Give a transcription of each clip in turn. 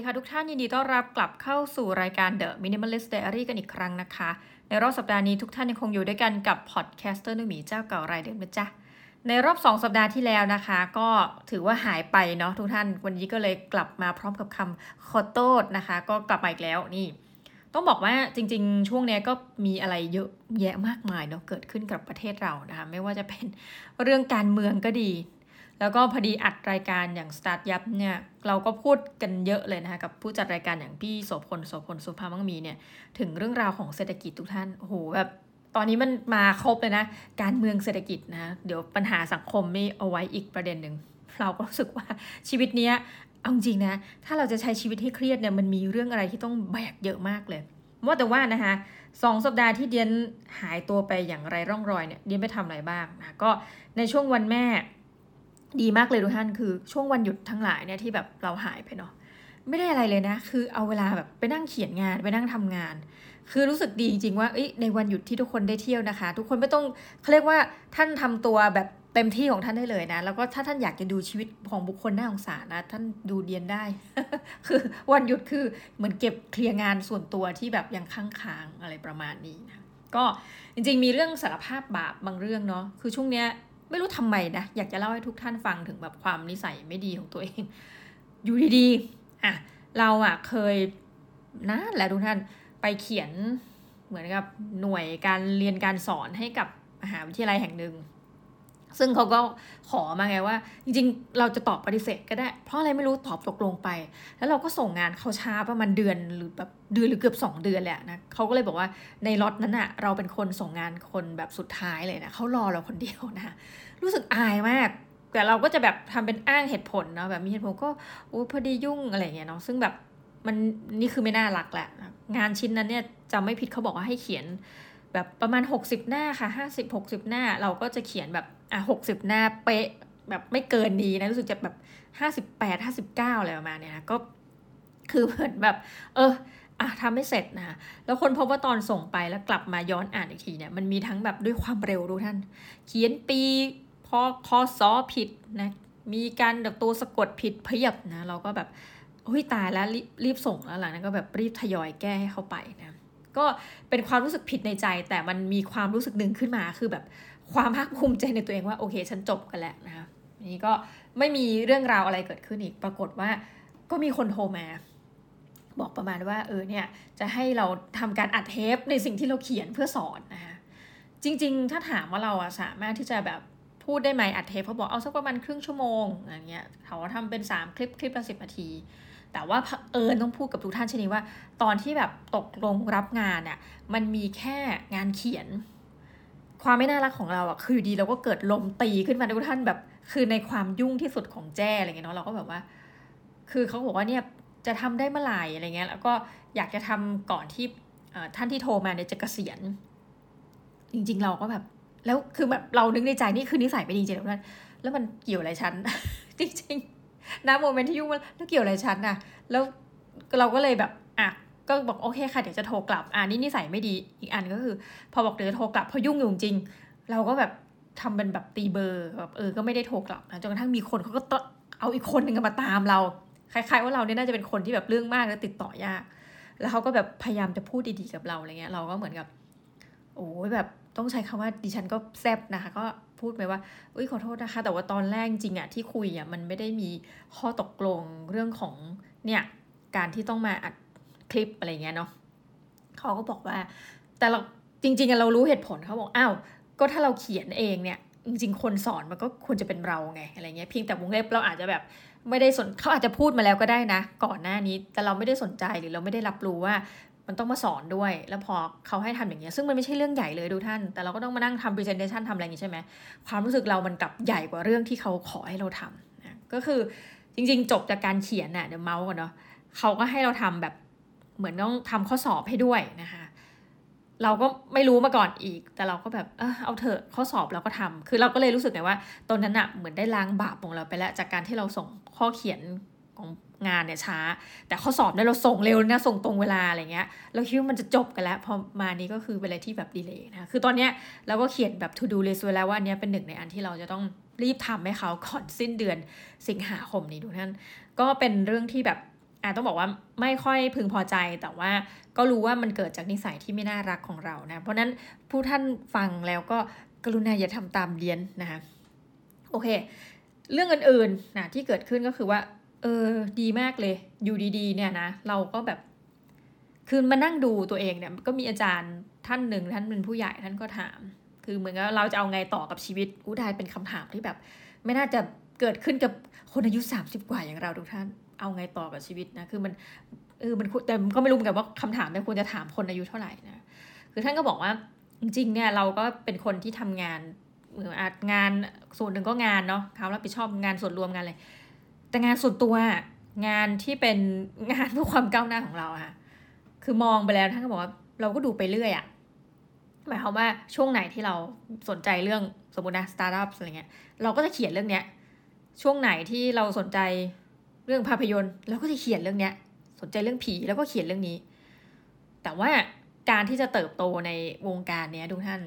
ดีค่ะทุกท่านยินดีต้อนรับกลับเข้าสู่รายการ The Minimalist Diary กันอีกครั้งนะคะ ในรอบสัปดาห์นี้ทุกท่านยังคงอยู่ด้วยกันกับ podcaster นุ่มหมีเจ้าเก่ารายเดิมนะจ๊ะในรอบ 2 สัปดาห์ที่แล้วนะคะ ก็ถือว่าหายไปเนาะทุกท่านวันนี้ก็เลยกลับมาพร้อมกับคำขอโทษนะคะ ก็กลับมาอีกแล้วนี่ ต้องบอกว่าจริง ๆ ช่วงนี้ก็มีอะไรเยอะแยะมากมายเนาะเกิดขึ้นกับประเทศเรานะคะ ไม่ว่าจะเป็นเรื่องการเมืองก็ดี แล้วก็พอดีอัดรายการอย่าง Start ยับเนี่ยเราก็พูดกันเยอะเลยนะคะกับผู้จัดรายการอย่างพี่โสพลโสพลสุภามังมีเนี่ยถึงเรื่องราวของเศรษฐกิจทุกท่านโอ้โหแบบตอนนี้มันมาครบเลยนะ การเมืองเศรษฐกิจนะเดี๋ยวปัญหาสังคมนี่เอาไว้อีกประเด็นหนึ่งเราก็รู้สึกว่าชีวิตเนี้ยเอาจริงนะ ถ้าเราจะใช้ชีวิตให้เครียดเนี่ยมันมีเรื่องอะไรที่ต้องแบกเยอะมากเลยว่าแต่ว่านะคะสองสัปดาห์ที่เดียนหายตัวไปอย่างไรร่องรอยเนี่ยเดียนไปทำอะไรบ้างนะก็ในช่วงวันแม่ ดีมากเลยทุกท่านคือช่วงวันหยุดทั้งหลายเนี่ยที่แบบเราหายไปเนาะไม่ได้อะไรเลยนะ คือเอาเวลาแบบไปนั่งเขียนงานไปนั่งทำงาน คือรู้สึกดีจริงๆว่าในวันหยุดที่ทุกคนได้เที่ยวนะคะ ทุกคนไม่ต้องเขาเรียกว่าท่านทำตัวแบบเต็มที่ของท่านได้เลยนะ แล้วก็ถ้าท่านอยากจะดูชีวิตของบุคคลหน้าสงสารนะ ท่านดูเดียนได้ คือวันหยุดคือเหมือนเก็บเคลียร์งานส่วนตัวที่แบบยังค้างค้างอะไรประมาณนี้นะก็จริงๆมีเรื่องสารภาพบาปบางเรื่องเนาะคือช่วงเนี้ย ไม่รู้ทำไมนะอยากจะเล่าให้ทุกท่านฟังถึงแบบความนิสัยไม่ดีของตัวเอง อยู่ดีๆอะเราอะเคยนะแหละทุกท่านไปเขียนเหมือนกับหน่วยการเรียนการสอนให้กับมหาวิทยาลัยแห่งหนึ่ง ซึ่งเขาก็ขอมาไงว่า จริงๆ เราจะตอบปฏิเสธก็ได้ เพราะอะไรไม่รู้ตอบตกลงไป แล้วเราก็ส่งงานเขาช้าประมาณเดือนหรือแบบเดือนหรือเกือบ 2 เดือนแหละนะเขาก็เลยบอกว่าในล็อตนั้นอะเราเป็นคนส่งงานคนแบบสุดท้ายเลยนะเขารอเราคนเดียวนะ รู้สึกอายมาก แต่เราก็จะแบบทำเป็นอ้างเหตุผลเนาะแบบมีเหตุผลก็โอ้พอดียุ่งอะไรเงี้ยเนาะซึ่งแบบมันนี่คือไม่น่ารักแหละงานชิ้นนั้นเนี่ยจำไม่ผิดเขาบอกว่าให้เขียนแบบประมาณ 60 หน้าค่ะ50 60 หน้า เราก็จะเขียนแบบ อะหกสิบหน้าเป๊ะแบบไม่เกินนี้นะรู้สึกจะแบบห้าสิบแปดห้าสิบเก้าอะไรประมาณเนี้ยนะก็คือเหมือนแบบ เอออะทำไม่เสร็จนะแล้วคนพบว่าตอนส่งไปแล้วกลับมาย้อนอ่านอีกทีเนี่ยมันมีทั้งแบบด้วยความเร็วดูท่าน เขียนปีพอคอซอผิดนะมีการแบบตัวสะกดผิดเพียบนะเราก็แบบเฮ้ยตายแล้วรีบรีบส่งแล้วหลังนั้นก็แบบรีบทยอยแก้ให้เข้าไปนะก็เป็นความรู้สึกผิดในใจ แต่มันมีความรู้สึกหนึ่งขึ้นมาคือแบบ ความภาคภูมิใจในตัวเองว่าโอเค ฉันจบกันแล้วนะคะนี้ก็ไม่มีเรื่องราวอะไรเกิดขึ้นอีก ปรากฏว่าก็มีคนโทรมา บอกประมาณว่าเออเนี่ยจะให้เราทำการอัดเทปในสิ่งที่เราเขียนเพื่อสอนนะคะจริง ๆ ถ้าถามว่าเราสามารถที่จะแบบพูดได้ไหมอัดเทปเขาบอกเอาสักประมาณครึ่งชั่วโมงอย่างเงี้ยเขาทำเป็น 3 คลิปคลิปละสิบนาที แต่ว่าเออต้องพูดกับทุกท่านชนิดว่า ตอนที่แบบตกลงรับงานเนี่ยมันมีแค่งานเขียน ความไม่น่ารักของเราอะคือดีเราก็เกิดลมตีขึ้นมาทุกท่านแบบ คือในความยุ่งที่สุดของแจ้อะไรเงี้ยเนาะเราก็แบบว่า คือเขาบอกว่าเนี่ยจะทำได้เมื่อไหร่อะไรเงี้ย แล้วก็อยากจะทำก่อนที่ท่านที่โทรมาเนี่ยจะเกษียณ จริง ๆ เราก็แบบ แล้วคือแบบเรานึกในใจนี่คือนิสัยไม่ดีจริงๆทุกท่านแล้วมันเกี่ยวอะไรฉัน จริงๆนะโมเมนต์ที่ยุ่งมันแล้วเกี่ยวอะไรฉันน่ะ แล้วเราก็เลยแบบ ก็บอกโอเคค่ะเดี๋ยวจะโทรกลับอ่านี่นิสัยไม่ดีอีกอันก็คือ พอบอกเดี๋ยวจะโทรกลับพอยุ่งอยู่จริง เราก็แบบทำเป็นแบบตีเบอร์แบบเออก็ไม่ได้โทรกลับนะจนกระทั่งมีคนเขาก็เอาอีกคนหนึ่งมาตามเราคล้ายๆว่าเราเนี่ยน่าจะเป็นคนที่แบบเรื่องมากแล้วติดต่อยาก แล้วเขาก็แบบพยายามจะพูดดีๆกับเราอะไรเงี้ย เราก็เหมือนกับ โอ้ยแบบต้องใช้คำว่าดิฉันก็แซบนะคะ ก็พูดไปว่าอุ้ยขอโทษนะคะ แต่ว่าตอนแรกจริงอะที่คุยอะมันไม่ได้มีข้อตกลงเรื่องของเนี่ยการที่ต้องมาอัด คลิปอะไรเงี้ยเนาะเขาก็บอกว่า แต่เราจริง ๆเรารู้เหตุผลเขาบอกอ้าวก็ถ้าเราเขียนเองเนี่ย จริง ๆ คนสอนมันก็ควรจะเป็นเราไงอะไรเงี้ยเพียงแต่วงเล็บเราอาจจะแบบไม่ได้สนเขาอาจจะพูดมาแล้วก็ได้นะ ก่อนหน้านี้แต่เราไม่ได้สนใจหรือเราไม่ได้รับรู้ว่ามันต้องมาสอนด้วย แล้วพอเขาให้ทำอย่างเงี้ย ซึ่งมันไม่ใช่เรื่องใหญ่เลยดูท่าน แต่เราก็ต้องมานั่งทำ presentation ทำอะไรอย่างงี้ใช่ไหม ความรู้สึกเรามันกลับใหญ่กว่าเรื่องที่เขาขอให้เราทำนะก็คือจริง ๆ จบจากการเขียนน่ะเดี๋ยวเมาส์กันเนาะเขาก็ให้เราทำแบบ เหมือนต้องทำข้อสอบให้ด้วยนะคะเราก็ไม่รู้มาก่อนอีก แต่เราก็แบบเออเอาเถอะข้อสอบเราก็ทำคือเราก็เลยรู้สึกไงว่าตอนนั้นอะเหมือนได้ล้างบาปของเราไปแล้ว จากการที่เราส่งข้อเขียนของงานเนี่ยช้า แต่ข้อสอบเนี่ยเราส่งเร็วนะส่งตรงเวลาอะไรเงี้ย เราคิดว่ามันจะจบกันแล้ว พอมานี้ก็คือเป็นอะไรที่แบบดีเลยนะคือตอนเนี้ยเราก็เขียนแบบ to do list ไว้แล้วว่าอันนี้เป็นหนึ่งในอันที่เราจะต้องรีบทำให้เขาก่อนสิ้นเดือนสิงหาคมนี้ดูท่นก็เป็นเรื่องที่แบบ อาต้องบอกว่าไม่ค่อยพึงพอใจแต่ว่าก็รู้ว่ามันเกิดจากนิสัยที่ไม่น่ารักของเรานะ เพราะนั้นผู้ท่านฟังแล้วก็กรุณาอย่าทำตามเลียนนะคะโอเค เรื่องอื่นๆนะที่เกิดขึ้นก็คือว่า เออดีมากเลย อยู่ดีๆ เนี่ยนะ เราก็แบบคือมานั่งดูตัวเองเนี่ยก็มีอาจารย์ท่านหนึ่งท่านเป็นผู้ใหญ่ท่านก็ถาม คือเหมือนกับเราจะเอาไงต่อกับชีวิตอู้ได้เป็นคำถามที่แบบ ไม่น่าจะเกิดขึ้นกับคนอายุสามสิบกว่าอย่างเราทุกท่าน เอาไงต่อกับชีวิตนะคือมันเออมันแต่ก็ไม่รู้เหมือนกันว่าคำถามเนี่ยควรจะถามคนอายุเท่าไหร่นะคือท่านก็บอกว่าจริงๆเนี่ยเราก็เป็นคนที่ทำงานเหมือนอาจงานส่วนหนึ่งก็งานเนาะเขารับผิดชอบงานส่วนรวมงานอะไรแต่งานส่วนตัวงานที่เป็นงานเพื่อความก้าวหน้าของเราอะคือมองไปแล้วท่านก็บอกว่าเราก็ดูไปเรื่อยอะหมายความว่าช่วงไหนที่เราสนใจเรื่องสมมตินะสตาร์ทอัพอะไรเงี้ยเราก็จะเขียนเรื่องเนี้ยช่วงไหนที่เราสนใจ รื่องภาพยนตร์เราก็จะเขียนเรื่องเนี้ย สนใจเรื่องผีแล้วก็เขียนเรื่องนี้ แต่ว่าการที่จะเติบโตในวงการเนี้ยทุกท่าน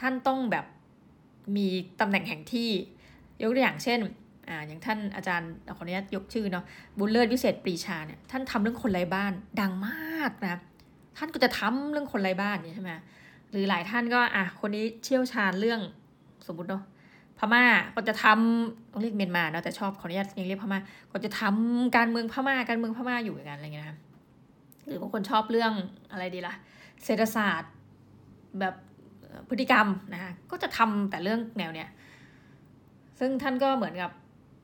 ท่านต้องแบบมีตำแหน่งแห่งที่ยกตัวอย่างเช่นอ่าอย่างท่านอาจารย์ขออนุญาตยกชื่อเนาะบุญเลิศวิเศษปรีชาเนี่ยท่านทำเรื่องคนไร้บ้านดังมากนะท่านก็จะทำเรื่องคนไร้บ้านเนี่ยใช่ไหมหรือหลายท่านก็อะคนนี้เชี่ยวชาญเรื่องสมมติเนาะ พม่าก็จะทำต้องเรียกเมียนมาเนาะแต่ชอบขออนุญาตยังเรียกพม่าก็จะทำการเมืองพม่าการเมืองพม่าอยู่อย่างนั้นอะไรเงี้ยนะหรือบางคนชอบเรื่องอะไรดีละ่ะ เศรษฐศาสตร์แบบพฤติกรรมนะคะก็จะทำแต่เรื่องแนวเนี้ยซึ่งท่านก็เหมือนกับ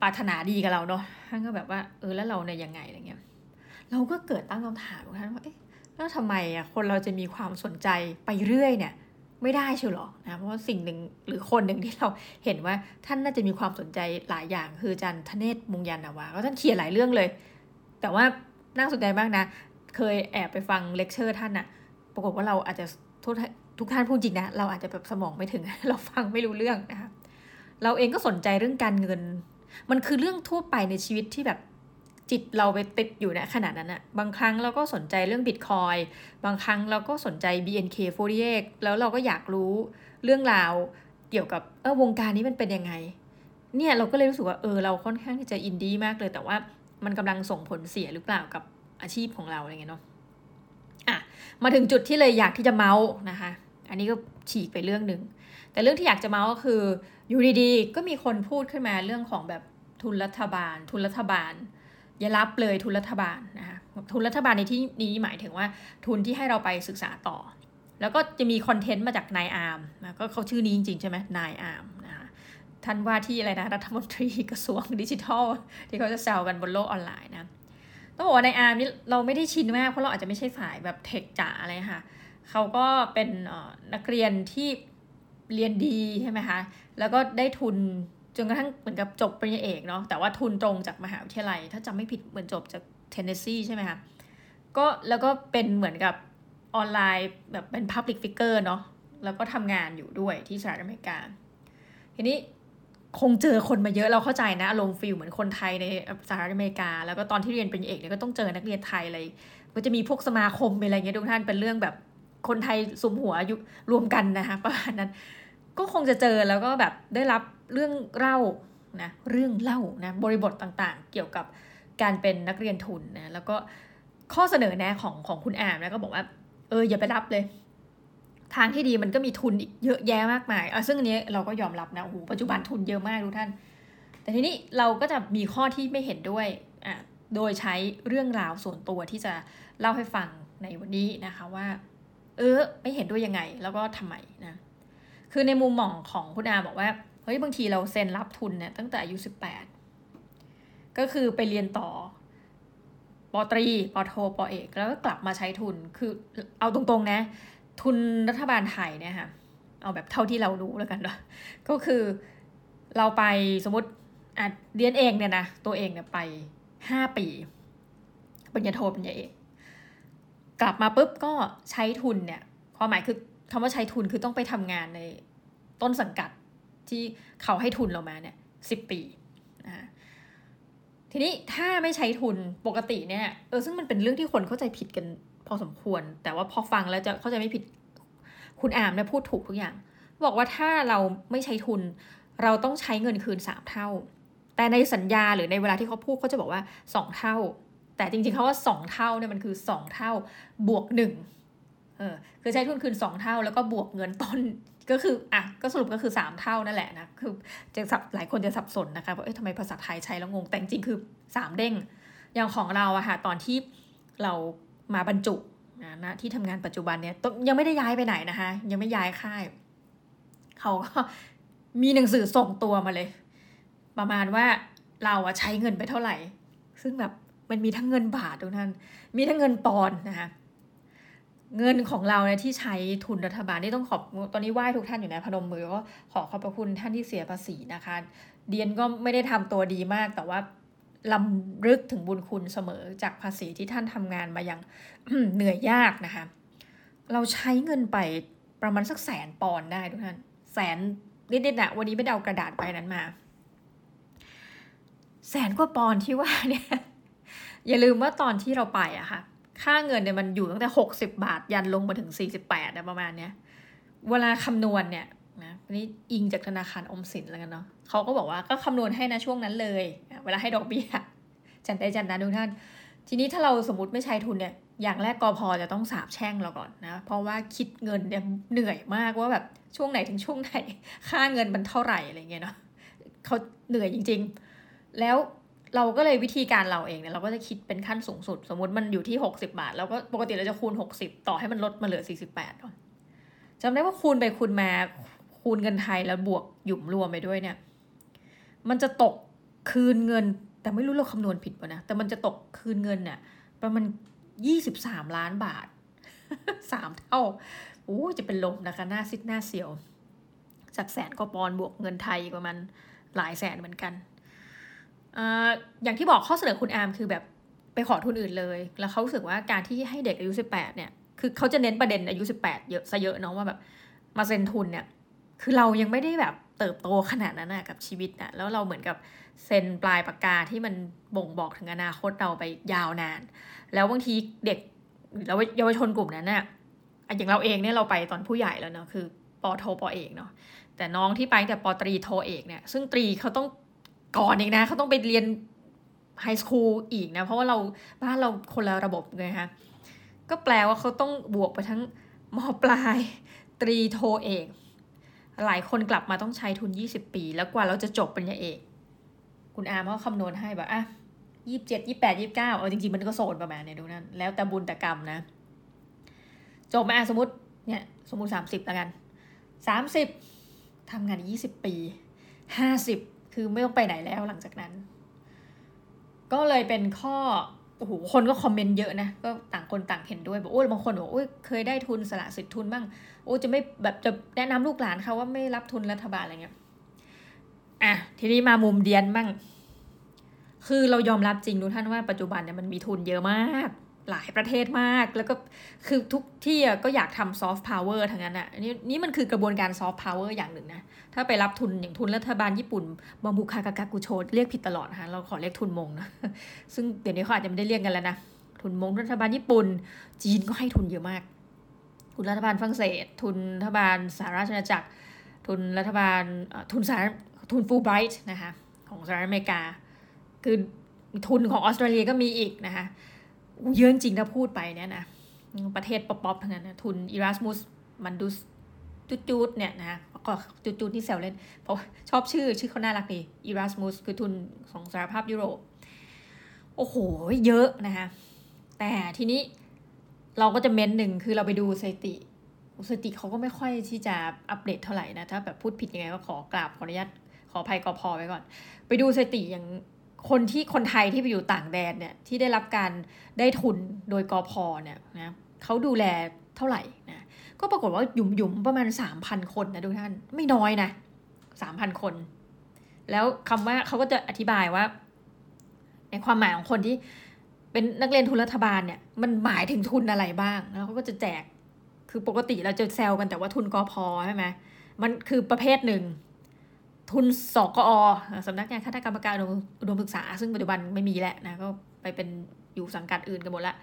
ปรารถนาดีกับเราเนาะท่านก็แบบว่าเออแล้วเราเนี่ยยังไงอะไรเงี้ยเราก็เกิดตั้งคำถามท่านว่าเอ๊ะแล้วทำไมอะคนเราจะมีความสนใจไปเรื่อยเนี่ย ไม่ได้เชียวหรอนะเพราะว่าสิ่งหนึ่งหรือคนหนึ่งที่เราเห็นว่าท่านน่าจะมีความสนใจหลายอย่าง คือจันทเนศมุงยันนาวาก็ท่านเขียนหลายเรื่องเลย แต่ว่าน่าสนใจมากนะ เคยแอบไปฟังเลคเชอร์ท่านอะปรากฏว่าเราอาจจะทุกทุกท่านพูดจริงนะ เราอาจจะแบบสมองไม่ถึง เราฟังไม่รู้เรื่องนะคะเราเองก็สนใจเรื่องการเงิน มันคือเรื่องทั่วไปในชีวิตที่แบบ จิตเราไปติดอยู่นขนาดนั้นอะบางครั้งเราก็สนใจเรื่องบิตคอยบางครั้งเราก็สนใจ BNK48 แล้วเราก็อยากรู้เรื่องราวเกี่ยวกับเออวงการนี้มันเป็นยังไง เนี่ยเราก็เลยรู้สึกว่าเออเราค่อนข้างที่จะอินดี้มากเลย แต่ว่ามันกำลังส่งผลเสียหรือเปล่ากับอาชีพของเราอะไรเงี้ยเนาะอะมาถึงจุดที่เลยอยากที่จะเมาส์นะคะ อันนี้ก็ฉีกไปเรื่องหนึ่งแต่เรื่องที่อยากจะเมาส์ก็คืออยู่ดีๆก็มีคนพูดขึ้นมาเรื่องของแบบทุนรัฐบาล ทุนรัฐบาล อย่ารับเลยทุนรัฐบาลนะคะทุนรัฐบาลในที่นี้หมายถึงว่าทุนที่ให้เราไปศึกษาต่อ แล้วก็จะมีคอนเทนต์มาจากนายอาร์มนะก็เขาชื่อนี้จริงๆใช่ไหมนายอาร์มนะคะท่านว่าที่อะไรนะรัฐมนตรีกระทรวงดิจิทัล ที่เขาจะแซวกันบนโลกออนไลน์นะต้องบอกว่าในอาร์มนี่เราไม่ได้ชินมากเพราะเราอาจจะไม่ใช่สายแบบเทคจ๋าอะไรค่ะเขาก็เป็นนักเรียนที่เรียนดีใช่ไหมคะแล้วก็ได้ทุน จนกระทั่งเหมือนกับจบปริญญาเอกเนาะแต่ว่าทุนตรงจากมหาวิทยาลัย ถ้าจำไม่ผิดเหมือนจบจากเทนเนสซีใช่ไหมคะก็แล้วก็เป็นเหมือนกับออนไลน์แบบเป็น Public Figure เนาะแล้วก็ทำงานอยู่ด้วยที่สหรัฐอเมริกา ทีนี้คงเจอคนมาเยอะเราเข้าใจนะลงฟิลเหมือนคนไทยในสหรัฐอเมริกา แล้วก็ตอนที่เรียนปริญญาเอกเนี่ยก็ต้องเจอนักเรียนไทยอะไรก็จะมีพวกสมาคมอะไรเงี้ยทุกท่านเป็นเรื่องแบบคนไทยสุมหัวอยู่รวมกันนะคะประมาณนั้น ก็คงจะเจอแล้วก็แบบได้รับ เรื่องเล่านะเรื่องเล่านะบริบทต่างๆ เกี่ยวกับการเป็นนักเรียนทุนนะแล้วก็ข้อเสนอแนะของของคุณอามนะก็บอกว่าเอออย่าไปรับเลย ทางที่ดีมันก็มีทุนอีกเยอะแยะมากมายอะซึ่งอันนี้เราก็ยอมรับนะโอ้โหปัจจุบันทุนเยอะมากทุกท่าน แต่ทีนี้เราก็จะมีข้อที่ไม่เห็นด้วยอะโดยใช้เรื่องราวส่วนตัวที่จะเล่าให้ฟังในวันนี้นะคะว่า เออไม่เห็นด้วยยังไงแล้วก็ทำไมนะคือในมุมมองของคุณอาบอกว่า เฮ้ยบางทีเราเซ็นรับทุนเนี่ยตั้งแต่อายุสิบแปดก็คือไปเรียนต่อปตรีปโทปเอก แล้วก็กลับมาใช้ทุนคือเอาตรงๆนะ ทุนรัฐบาลไทยเนี่ยค่ะเอาแบบเท่าที่เรารู้แล้วกันเนาะก็คือเราไปสมมติอะเรียนเองเนี่ยนะตัวเองเนี่ยไปห้าปีปริญญาโทปริญญาเอกกลับมาปุ๊บก็ใช้ทุนเนี่ยความหมายคือคำว่าใช้ทุนคือต้องไปทำงานในต้นสังกัด ที่เขาให้ทุนเรามาเนี่ยสิบปีนะทีนี้ถ้าไม่ใช้ทุนปกติเนี่ยเออซึ่งมันเป็นเรื่องที่คนเข้าใจผิดกันพอสมควร แต่ว่าพอฟังแล้วจะเข้าใจไม่ผิดคุณอามเนี่ยพูดถูกทุกอย่าง บอกว่าถ้าเราไม่ใช้ทุน เราต้องใช้เงินคืนสามเท่า แต่ในสัญญาหรือในเวลาที่เขาพูดเขาจะบอกว่าสองเท่า แต่จริงๆเขาว่าสองเท่าเนี่ยมันคือสองเท่าบวกหนึ่งเออคือใช้ทุนคืนสองเท่าแล้วก็บวกเงินต้น ก็คืออะก็สรุปก็คือสามเท่านั่นแหละนะคือจะสับหลายคนจะสับสนนะคะว่าเอ๊ะทำไมภาษาไทยใช้แล้วงงแต่จริงคือสามเด้ง อย่างของเราอะค่ะตอนที่เรามาบรรจุนะนะที่ทำงานปัจจุบันเนี่ยยังไม่ได้ย้ายไปไหนนะคะ ยังไม่ย้ายค่าย เขาก็มีหนังสือส่งตัวมาเลย ประมาณว่าเราอะใช้เงินไปเท่าไหร่ ซึ่งแบบมันมีทั้งเงินบาททุกท่านมีทั้งเงินปอนนะคะ เงินของเราเนี่ยที่ใช้ทุนรัฐบาลนี่ต้องขอบตอนนี้ไหว้ทุกท่านอยู่นะพนมมือก็ขอขอบพระคุณท่านที่เสียภาษีนะคะ เดียนก็ไม่ได้ทำตัวดีมาก แต่ว่าลำลึกถึงบุญคุณเสมอจากภาษีที่ท่านทำงานมาอย่างเหนื่อยยากนะคะ เราใช้เงินไปประมาณสักแสนปอนได้ทุกท่านแสนนิดๆนะวันนี้ไม่ได้เอากระดาษไปนั้นมา แสนกว่าปอนที่ว่าเนี่ยอย่าลืมว่าตอนที่เราไปอะค่ะ ค่าเงินเนี่ยมันอยู่ตั้งแต่หกสิบาทยันลงมาถึงสี่สิบแปดนะประมาณเนี้ย เวลาคำนวณเนี่ยนะนี่อิงจากธนาคารอมสินแล้วกันเนาะเขาก็บอกว่าก็คำนวณให้นะช่วงนั้นเลย เวลาให้ดอกเบี้ยจันได้จันนะทุกท่าน ทีนี้ถ้าเราสมมติไม่ใช้ทุนเนี่ย อย่างแรกกอพอจะต้องสาบแช่งเราก่อนนะ เพราะว่าคิดเงินเนี่ยเหนื่อยมากว่าแบบช่วงไหนถึงช่วงไหน ค่าเงินมันเท่าไหร่อะไรเงี้ยเนาะเขาเหนื่อยจริง ๆ แล้ว เราก็เลยวิธีการเราเองเนี่ยเราก็จะคิดเป็นขั้นสูงสุด สมมติมันอยู่ที่ 60 บาทเราก็ปกติเราจะคูณ 60 ต่อให้มันลดมาเหลือ 48เนาะจำได้ว่าคูณไปคูณมาคูณเงินไทยแล้วบวกหยุมรวมไปด้วยเนี่ย มันจะตกคืนเงิน แต่ไม่รู้เราคำนวณผิดป่ะนะ แต่มันจะตกคืนเงินเนี่ยประมาณ23ล้านบาทสามเท่าโอ้จะเป็นลมนะคะหน้าซิดหน้าเสียว จากแสนก็ปอนบวกเงินไทยประมาณหลายแสนเหมือนกัน อย่างที่บอกข้อเสนอคุณอาร์มคือแบบไปขอทุนอื่นเลย แล้วเขาสึกว่าการที่ให้เด็กอายุสิบแปดเนี่ย คือเขาจะเน้นประเด็นอายุสิบแปดเยอะซะเยอะเนาะว่าแบบมาเซ็นทุนเนี่ย คือเรายังไม่ได้แบบเติบโตขนาดนั้นนะกับชีวิตนะแล้วเราเหมือนกับเซ็นปลายปากกาที่มันบ่งบอกถึงอนาคตเราไปยาวนาน แล้วบางทีเด็กแล้วเยาวชนกลุ่มนั้นเนี่ยอย่างเราเองเนี่ยเราไปตอนผู้ใหญ่แล้วเนาะคือปอโทปอเอกเนาะแต่น้องที่ไปแต่ปอตรีโทเอกเนี่ย ซึ่งตรีเขาต้อง ก่อนอีกนะเขาต้องไปเรียน high school อีกนะ เพราะว่าเราบ้านเราคนละระบบไงคะก็แปลว่าเขาต้องบวกไปทั้งมปลาย ตรีโทเอกหลายคนกลับมาต้องใช้ทุน 20 ปี แล้วกว่าเราจะจบปริญญาเอก คุณอาร์มเขาคำนวณให้แบบอะยี่สิบเจ็ดยี่แปดยี่บเก้าเอาจริงๆ มันก็โซนประมาณเนี่ยดูนั่นแล้วแต่บุญแต่กรรมนะ จบมาสมมติเนี่ยสมมติสามสิบแล้วกันสามสิบทำงานยี่สิบปีห้าสิบ คือไม่ต้องไปไหนแล้วหลังจากนั้น ก็เลยเป็นข้อโอ้โหคนก็คอมเมนต์เยอะนะ ก็ต่างคนต่างเห็นด้วยบอกโอ้ยบางคนบอกโอ้ยเคยได้ทุนสละสิทธิ์ทุนบ้างโอ้จะไม่แบบจะแนะนำลูกหลานเขาว่าไม่รับทุนรัฐบาลอะไรเงี้ยอะทีนี้มามุมเดียนบ้างคือเรายอมรับจริงทุกท่านว่าปัจจุบันเนี่ยมันมีทุนเยอะมาก หลายประเทศมาก แล้วก็คือทุกที่ก็อยากทำซอฟต์พาวเวอร์ทั้งนั้นอะนี่นี่มันคือกระบวนการซอฟต์พาวเวอร์อย่างหนึ่งนะ ถ้าไปรับทุนอย่างทุนรัฐบาลญี่ปุ่นบาบุคากากากุโชเรียกผิดตลอดนะคะเราขอเรียกทุนมงนะ ซึ่งเดี๋ยวนี้เขาอาจจะไม่ได้เรียกกันแล้วนะ ทุนมงรัฐบาลญี่ปุ่น จีนก็ให้ทุนเยอะมาก ทุนรัฐบาลฝรั่งเศส ทุนรัฐบาลสหราชอาณาจักร ทุนรัฐบาลทุนสารทุนฟูไบรท์นะคะของสหรัฐอเมริกา คือทุนของออสเตรเลียก็มีอีกนะคะ เยอะจริงถ้าพูดไปเนี่ยนะ ประเทศป๊อปๆทั้งนั้นนะทุนอิรัสมุสมันดุสจุดๆเนี่ยนะก็จุดๆที่แซวเล่น เพราะชอบชื่อชื่อเขาน่ารักดีอิรัสมุสคือทุนของสหภาพยุโรป โอ้โห เยอะนะคะแต่ทีนี้เราก็จะเม้นหนึ่งคือเราไปดูสถิติสถิติเขาก็ไม่ค่อยที่จะอัปเดตเท่าไหร่นะ ถ้าแบบพูดผิดยังไงก็ขอกราบขออนุญาตขออภัยกอพอไว้ก่อน ไปดูสถิติอย่าง คนที่คนไทยที่ไปอยู่ต่างแดนเนี่ยที่ได้รับการได้ทุนโดยกอพอเนี่ยนะเขาดูแลเท่าไหร่นะก็ปรากฏว่าหยุมหยุมประมาณสามพันคนนะทุกท่านไม่น้อยนะสามพันคน แล้วคำว่าเขาก็จะอธิบายว่า ในความหมายของคนที่เป็นนักเรียนทุนรัฐบาลเนี่ยมันหมายถึงทุนอะไรบ้าง แล้วเขาก็จะแจกคือปกติเราจะแซวกันแต่ว่าทุนกอพอใช่ไหมมันคือประเภทหนึ่ง ทุนสกอสำนักงานคณะกรรมการอุดมศึกษา ซึ่งปัจจุบันไม่มีแล้วนะก็ไปเป็นอยู่สังกัดอื่นกันหมดละ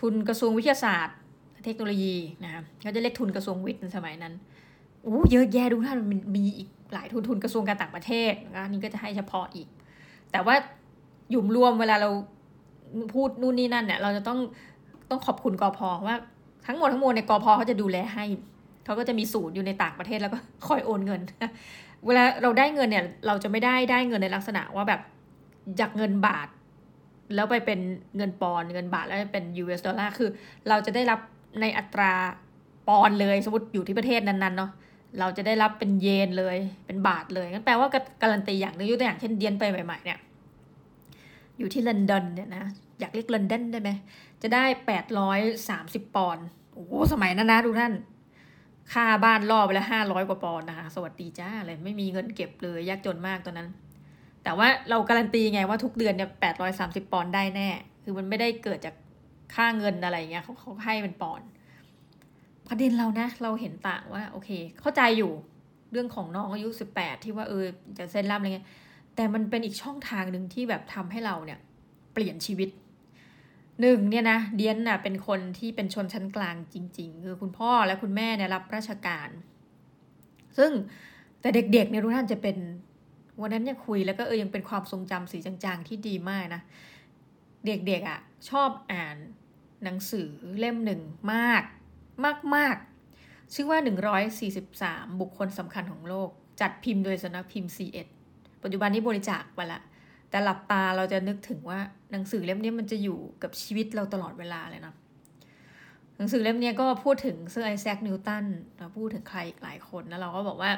ทุนกระทรวงวิทยาศาสตร์ เทคโนโลยีนะครับก็จะเรียกทุนกระทรวงวิทย์ในสมัยนั้นโอ้เยอะแยะดูท่านมันมีอีกหลายทุนทุนกระทรวงการต่างประเทศนะนี่ก็จะให้เฉพาะอีก แต่ว่าหยุมรวมเวลาเราพูดนู่นนี่นั่นเนี่ยเราจะต้องต้องขอบคุณกอพอว่าทั้งหมดทั้งมวลในกอพอเขาจะดูแลให้เขาก็จะมีศูนย์อยู่ในต่างประเทศแล้วก็คอยโอนเงิน เวลาเราได้เงินเนี่ย เราจะไม่ได้ได้เงินในลักษณะว่าแบบจากเงินบาท แล้วไปเป็นเงินปอนเงินบาทแล้วเป็น US ดอลลาร์คือ เราจะได้รับในอัตราปอนเลยสมมติอยู่ที่ประเทศนั้นๆเนาะเราจะได้รับเป็นเยนเลยเป็นบาทเลยงั้นแปลว่าการันตีอย่างนึงยกตัวอย่างเช่นเดียนไปใหม่ๆเนี่ยอยู่ที่ลอนดอนเนี่ยนะอยากเรียกลอนดอนได้ไหมจะได้แปดร้อยสามสิบปอนด์โอ้สมัยนั้นนะทุกท่าน ค่าบ้านรอบไปแล้วห้าร้อยกว่าปอนด์นะคะ สวัสดีจ้าเลยไม่มีเงินเก็บเลย ยากจนมากตอนนั้น แต่ว่าเราการันตีไงว่าทุกเดือนเนี่ยแปดร้อยสามสิบปอนด์ได้แน่ คือมันไม่ได้เกิดจากค่าเงินอะไรเงี้ยเขาเขาให้เป็นปอนด์ประเด็นเรานะ เราเห็นต่างว่าโอเค เข้าใจอยู่เรื่องของน้องอายุสิบแปดที่ว่าเออจะเส้นล่ำอะไรเงี้ยแต่มันเป็นอีกช่องทางหนึ่งที่แบบทำให้เราเนี่ย เปลี่ยนชีวิต หนึ่งเนี่ยนะเดียนน่ะเป็นคนที่เป็นชนชั้นกลางจริง ๆ คือคุณพ่อและคุณแม่เนี่ยรับราชการ ซึ่งแต่เด็กๆเนี่ยทุกท่านจะเป็นวันนั้นเนี่ยคุยแล้วก็เออยังเป็นความทรงจำสีจางๆ ที่ดีมากนะ เด็กๆอะ่ะชอบอ่านหนังสือเล่มหนึ่งมากมากๆชื่อว่า 143 บุคคลสำคัญของโลก จัดพิมพ์โดยสำนักพิมพ์ C1 ปัจจุบันนี้บริจาคไปละ แต่หลับตาเราจะนึกถึงว่าหนังสือเล่มนี้มันจะอยู่กับชีวิตเราตลอดเวลาเลยนะหนังสือเล่มนี้ก็พูดถึงเซอร์ไอแซคนิวตันเราพูดถึงใครอีกหลายคนแล้วเราก็บอกว่า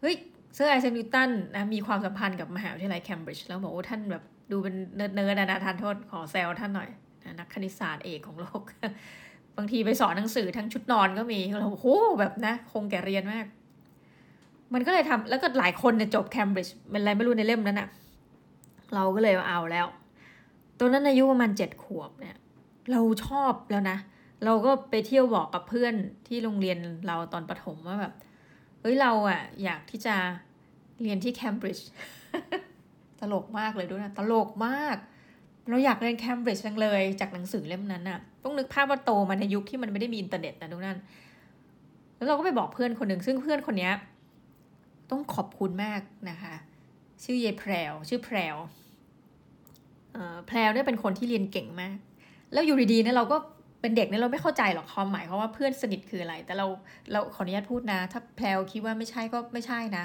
เฮ้ยเซอร์ไอแซคนิวตันนะมีความสัมพันธ์กับมหาวิทยาลัยเคมบริดจ์แล้วบอกว่าท่านแบบดูเป็นเนิร์ดๆนะทานโทษขอแซวท่านหน่อยนักคณิตศาสตร์เอกของโลก บางทีไปสอนหนังสือทั้งชุดนอนก็มีเราโอ้โหแบบนะ คงแก่เรียนมาก มันก็เลยทำแล้วก็หลายคนเนี่ยจบเคมบริดจ์เป็นอะไรไม่รู้ในเล่มนั้นอะ เราก็เลยเอาแล้วตัวนั้นอายุประมาณเจ็ดขวบเนี่ย เราชอบแล้วนะ เราก็ไปเที่ยวบอกกับเพื่อนที่โรงเรียนเราตอนประถมว่าแบบ เฮ้ยเราอะอยากที่จะเรียนที่เคมบริดจ์ตลกมากเลยด้วยนะตลกมาก เราอยากเรียนเคมบริดจ์จังเลยจากหนังสือเล่มนั้นอะต้องนึกภาพว่าโตมาในยุคที่มันไม่ได้มีอินเทอร์เน็ตนะทุกท่านแล้วเราก็ไปบอกเพื่อนคนหนึ่งซึ่งเพื่อนคนนี้ต้องขอบคุณมากนะคะ ชื่อเยแพรวชื่อแพรว แพรวเนี่ยเป็นคนที่เรียนเก่งมาก แล้วอยู่ดีๆเนี่ยเราก็เป็นเด็กเนี่ยเราไม่เข้าใจหรอกความหมายเขาว่าเพื่อนสนิทคืออะไร แต่เราเราขออนุญาตพูดนะ ถ้าแพรวคิดว่าไม่ใช่ก็ไม่ใช่นะ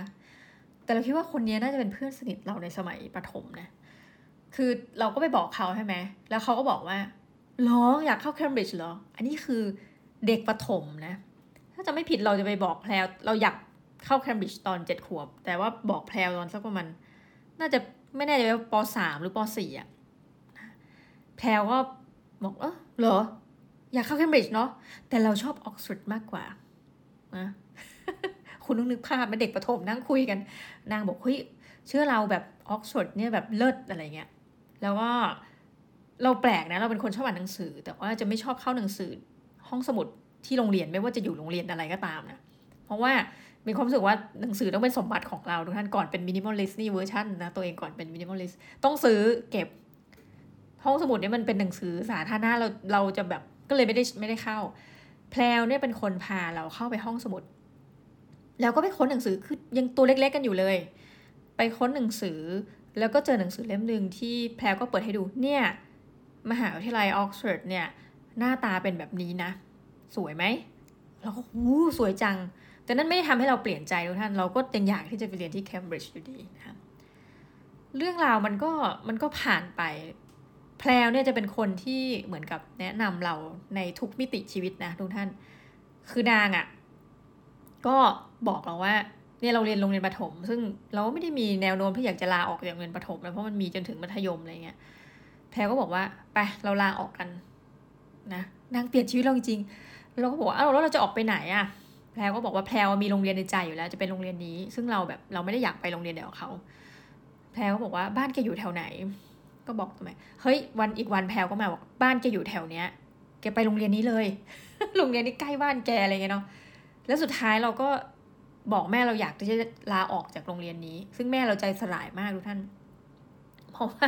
แต่เราคิดว่าคนนี้น่าจะเป็นเพื่อนสนิทเราในสมัยประถมนะ คือเราก็ไปบอกเขาใช่ไหมแล้วเขาก็บอกว่าหรออยากเข้าเคมบริดจ์เหรอ อันนี้คือเด็กประถมนะ ถ้าจะไม่ผิดเราจะไปบอกแพรวเราอยากเข้าเคมบริดจ์ตอนเจ็ดขวบ แต่ว่าบอกแพรวตอนสักประมาณน่าจะไม่แน่ใจว่าปสามหรือปสี่อะ แพรวก็บอกเออเหรอ อยากเข้าเคมบริดจ์เนาะแต่เราชอบออกซฟอร์ดมากกว่านะคุณต้องนึกภาพเป็นเด็กประถมนั่งคุยกัน นางบอกเฮ้ยเชื่อเราแบบออกซฟอร์ดเนี่ยแบบเลิศอะไรเงี้ย แล้วก็เราแปลกนะเราเป็นคนชอบอ่านหนังสือ แต่ว่าจะไม่ชอบเข้าหนังสือห้องสมุดที่โรงเรียนไม่ว่าจะอยู่โรงเรียนอะไรก็ตามนะเพราะว่ามีความรู้สึกว่าหนังสือต้องเป็นสมบัติของเราทุกท่านก่อนเป็น minimalist นี่เวอร์ชันนะตัวเองก่อนเป็น minimalist ต้องซื้อเก็บ ห้องสมุดเนี่ยมันเป็นหนังสือสาธารณะเราเราจะแบบก็เลยไม่ได้ไม่ได้เข้า แพลวเนี่ยเป็นคนพาเราเข้าไปห้องสมุด แล้วก็ไปค้นหนังสือคือยังตัวเล็ก ๆ กันอยู่เลย ไปค้นหนังสือแล้วก็เจอหนังสือเล่มหนึ่งที่แพลวก็เปิดให้ดูเนี่ยมหาวิทยาลัยออกซฟอร์ดเนี่ยหน้าตาเป็นแบบนี้นะ สวยไหมเราก็หูยสวยจัง แต่นั้นไม่ได้ทำให้เราเปลี่ยนใจทุกท่าน เราก็ยังอยากที่จะไปเรียนที่เคมบริดจ์อยู่ดีนะครับเรื่องราวมันก็มันก็ผ่านไป แพลวเนี่ยจะเป็นคนที่เหมือนกับแนะนำเราในทุกมิติชีวิตนะทุกท่าน คือนางอะ่ะ ก็บอกเราว่าเนี่ยเราเรียนโรงเรียนประถม ซึ่งเราไม่ได้มีแนวโน้มที่อยากจะลาออกจากโรงเรียนประถมนะเพราะมันมีจนถึงมัธยมอะไรเงี้ยแพรก็บอกว่าไปเราลาออกกันนะนางเปลี่ยนชีวิตเราจริงๆเราก็บอกว่าเอ้าแล้วเราจะออกไปไหนอะ่ะแพรก็บอกว่าแพรมีโรงเรียนในใจอยู่แล้วจะเป็นโรงเรียนนี้ ซึ่งเราแบบเราไม่ได้อยากไปโรงเรียนเดียวกับเขาแพรก็บอกว่าบ้านแกอยู่แถวไหน ก็บอกทำไมเฮ้ยวันอีกวันแพรก็มาบอกบ้านแกอยู่แถวเนี้ยแกไปโรงเรียนนี้เลย โรงเรียนนี้ใกล้บ้านแกอะไรเงี้ยเนาะแล้วสุดท้ายเราก็บอกแม่เราอยากจะลาออกจากโรงเรียนนี้ ซึ่งแม่เราใจสลายมากทุกท่านเพราะว่า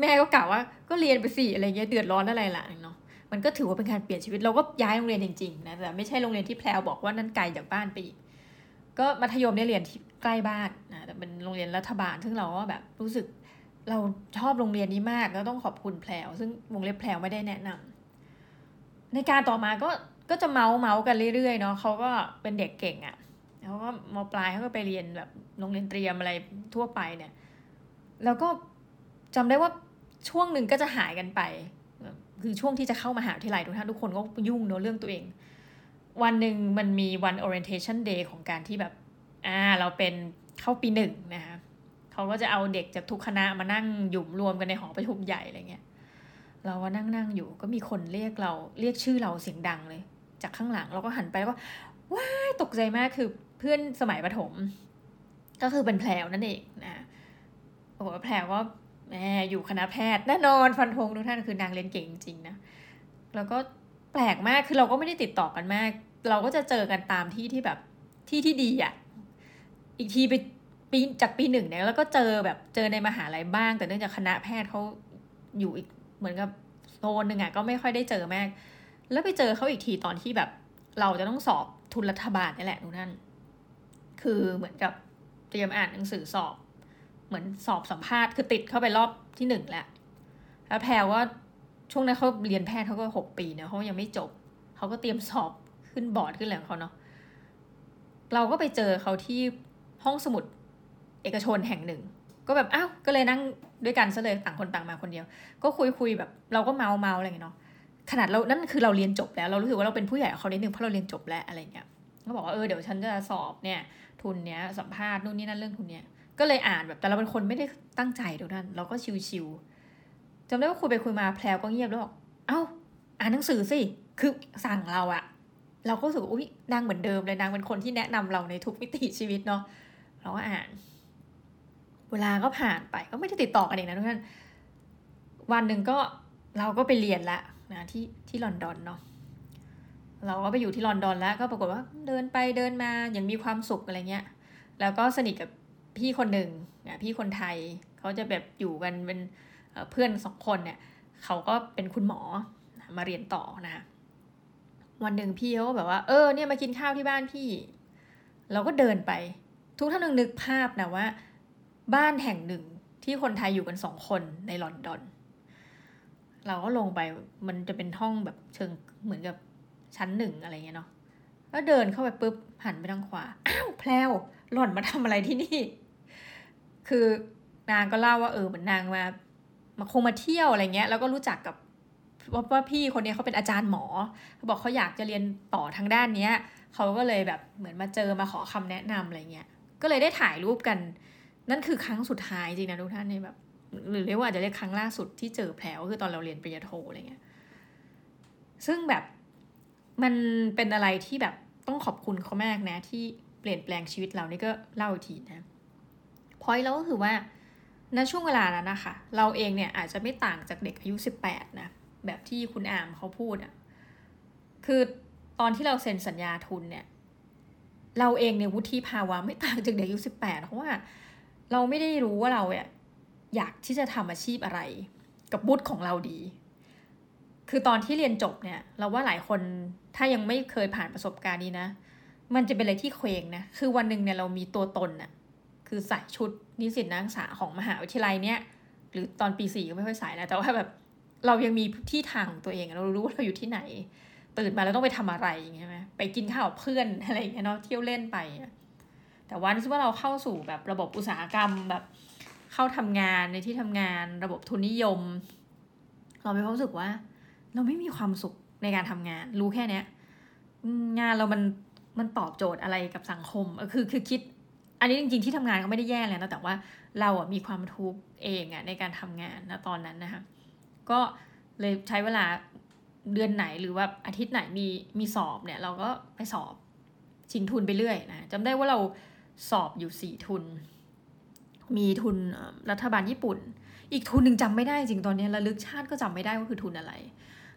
แม่ก็กล่าวว่าก็เรียนไปสิอะไรเงี้ยเดือดร้อนอะไรล่ะเนาะมันก็ถือว่าเป็นการเปลี่ยนชีวิตเราก็ย้ายโรงเรียนจริงๆนะแต่ไม่ใช่โรงเรียนที่แพลวบอกว่านั่นไกลจากบ้านไปอีกก็มัธยมเนี่ยเรียนที่ใกล้บ้านนะแต่เป็นโรงเรียนรัฐบาล ซึ่งเราก็แบบรู้สึก เราชอบโรงเรียนนี้มากแล้วต้องขอบคุณแพลวซึ่งวงเล็บแพลวไม่ได้แนะนำในการต่อมาก็ก็จะเมาส์เมาส์กันเรื่อยๆเนาะเขาก็เป็นเด็กเก่งอะ่ะเขาก็มปลายเขาก็ไปเรียนแบบโรงเรียนเตรียมอะไรทั่วไปเนี่ย แล้วก็จำได้ว่าช่วงหนึ่งก็จะหายกันไป คือช่วงที่จะเข้ามาหาวิทยาลัยทุกท่านทุกคนก็ยุ่งเนาะเรื่องตัวเอง วันหนึ่งมันมีวัน orientation day ของการที่แบบ อ่า เราเป็นเข้าปีหนึ่งนะคะ เขาก็จะเอาเด็กจากทุกคณะมานั่งหยุมรวมกันในหอประชุมใหญ่อะไรเงี้ยเราก็นั่งนั่งอยู่ก็มีคนเรียกเราเรียกชื่อเราเสียงดังเลย จากข้างหลังเราก็หันไปแล้วก็ว้ายตกใจมากคือเพื่อนสมัยประถม ก็คือเป็นแพลวนั่นเองนะโอ้โหแพลวก็แหมอยู่คณะแพทย์แน่นอนฟันธงทุกท่านคือนางเรียนเก่งจริงนะแล้วก็แปลกมากคือเราก็ไม่ได้ติดต่อกันมาก เราก็จะเจอกันตามที่ที่แบบที่ที่ดีอะ่ะ อีกทีไป ปีจากปีหนึ่งเนี่ยแล้วก็เจอแบบเจอในมหาลัยบ้าง แต่เนื่องจากคณะแพทย์เขาอยู่อีกเหมือนกับโซนหนึ่งอะก็ไม่ค่อยได้เจอมาก แล้วไปเจอเขาอีกทีตอนที่แบบ เราจะต้องสอบทุนรัฐบาลนี่แหละทุกท่านคือเหมือนกับเตรียมอ่านหนังสือสอบ เหมือนสอบสัมภาษณ์คือติดเข้าไปรอบที่หนึ่งแล้วแล้วแพรว่าช่วงนั้นเขาเรียนแพทย์เขาก็หกปีเนะเขายังไม่จบเขาก็เตรียมสอบขึ้นบอร์ดขึ้นอะไรของเขาเนาะเราก็ไปเจอเขาที่ห้องสมุด เอกชนแห่งหนึ่ง ก็แบบอ้าวก็เลยนั่งด้วยกันซะเลยต่างคนต่างมาคนเดียว ก็คุยคุยแบบเราก็เมาเมาอะไรเงี้ยเนาะขนาดเรานั่นคือเราเรียนจบแล้ว เรารู้สึกว่าเราเป็นผู้ใหญ่เขานิดนึงเพราะเราเรียนจบแล้วอะไรเงี้ยเขาบอกว่าเออเดี๋ยวฉันจะสอบเนี่ยทุนเนี้ยสัมภาษณ์นู่นนี่นั่นเรื่องทุนเนี้ยก็เลยอ่านแบบแต่เราเป็นคนไม่ได้ตั้งใจดูนั่นเราก็ชิวๆจำได้ว่าคุยไปคุยมาแพลวก็เงียบแล้วบอกเอ้าอ่านหนังสือสิคือสั่งเราอะเราก็รู้สึกอุ้ยนางเหมือนเดิมเลยนางเป็นคนที่แนะนำเราในทุกมิติชีวิตเนาะเราก็อ่าน เวลาก็ผ่านไปก็ไม่ได้ติดต่อกันเองนะทุกท่านวันหนึ่งก็เราก็ไปเรียนละนะที่ที่ลอนดอนเนาะเราก็ไปอยู่ที่ลอนดอนแล้วก็ปรากฏว่าเดินไปเดินมาอย่างมีความสุขอะไรเงี้ย แล้วก็สนิทกับพี่คนหนึ่งนะพี่คนไทยเขาจะแบบอยู่กันเป็นเพื่อนสองคนเนี่ยเขาก็เป็นคุณหมอมาเรียนต่อนะ วันหนึ่งพี่เขาแบบว่า เออเนี่ยมากินข้าวที่บ้านพี่ เราก็เดินไป ทุกท่านนึกภาพนะว่า บ้านแห่งหนึ่งที่คนไทยอยู่กันสองคนในลอนดอน เราก็ลงไปมันจะเป็นห้องแบบเชิงเหมือนกับชั้นหนึ่งอะไรเงี้ยเนาะแล้วเดินเข้าไปปุ๊บหันไปทางขวาอ้าวแพลวหล่อนมาทำอะไรที่นี่ คือนางก็เล่าว่าเออเหมือนนางมามาคงมาเที่ยวอะไรเงี้ย แล้วก็รู้จักกับว่าว่าพี่คนนี้เขาเป็นอาจารย์หมอเขาบอกเขาอยากจะเรียนต่อทางด้านเนี้ยเขาก็เลยแบบเหมือนมาเจอมาขอคำแนะนำอะไรเงี้ยก็เลยได้ถ่ายรูปกัน นั่นคือครั้งสุดท้ายจริงนะทุกท่านในแบบหรือเรียกว่าจะเรียกครั้งล่าสุดที่เจอแผลก็คือตอนเราเรียนปริญญาโทอะไรเงี้ยซึ่งแบบมันเป็นอะไรที่แบบต้องขอบคุณเขามากนะ ที่เปลี่ยนแปลงชีวิตเรานี่ก็เล่าอีกทีนะพอยแล้วก็คือว่าณช่วงเวลานั้นนะคะเราเองเนี่ยอาจจะไม่ต่างจากเด็กอายุสิบแปดนะ แบบที่คุณอามเขาพูดอะ่ะคือตอนที่เราเซ็นสัญญาทุนเนี่ย เราเองเนี่ยวุฒิภาวะไม่ต่างจากเด็กอายุสิบแปดเพราะว่า เราไม่ได้รู้ว่าเราเอยากที่จะทำอาชีพอะไร กับบุตรของเราดี คือตอนที่เรียนจบเนี่ย เราว่าหลายคนถ้ายังไม่เคยผ่านประสบการณ์นี้นะ มันจะเป็นอะไรที่เคว้งนะ คือวันหนึ่งเนี่ยเรามีตัวตนอะคือใส่ชุดนิสิตนักศึกษาของมหาวิทยาลัยเนี่ยหรือตอนปีสี่ก็ไม่ค่อยใส่แล้วแต่ว่าแบบเรายังมีที่ทางของตัวเอง เรารู้ว่าเราอยู่ที่ไหน ตื่นมาแล้วต้องไปทำอะไรอย่างเงี้ยไหมไปกินข้าวเพื่อนอะไรอย่างเงี้ยเนาะเที่ยวเล่นไป แต่วันที่ว่าเราเข้าสู่แบบระบบอุตสาหกรรมแบบเข้าทำงานในที่ทำงานระบบทุนนิยม เราไม่รู้สึกว่า เราไม่มีความสุขในการทำงาน รู้แค่เนี้ยงานเรามันมันตอบโจทย์อะไรกับสังคมคือคือคิด อันนี้จริงๆที่ทำงานก็ไม่ได้แย่แล้วนะแต่ว่าเราอะมีความทุกข์เองอะในการทำงานนะตอนนั้นนะคะก็เลยใช้เวลาเดือนไหนหรือว่าอาทิตย์ไหนมีมีสอบเนี่ย เราก็ไปสอบชิงทุนไปเรื่อยนะจำได้ว่าเรา สอบอยู่สี่ทุน มีทุนรัฐบาลญี่ปุ่น อีกทุนหนึ่งจำไม่ได้จริงตอนนี้ระลึกชาติก็จำไม่ได้ว่าคือทุนอะไร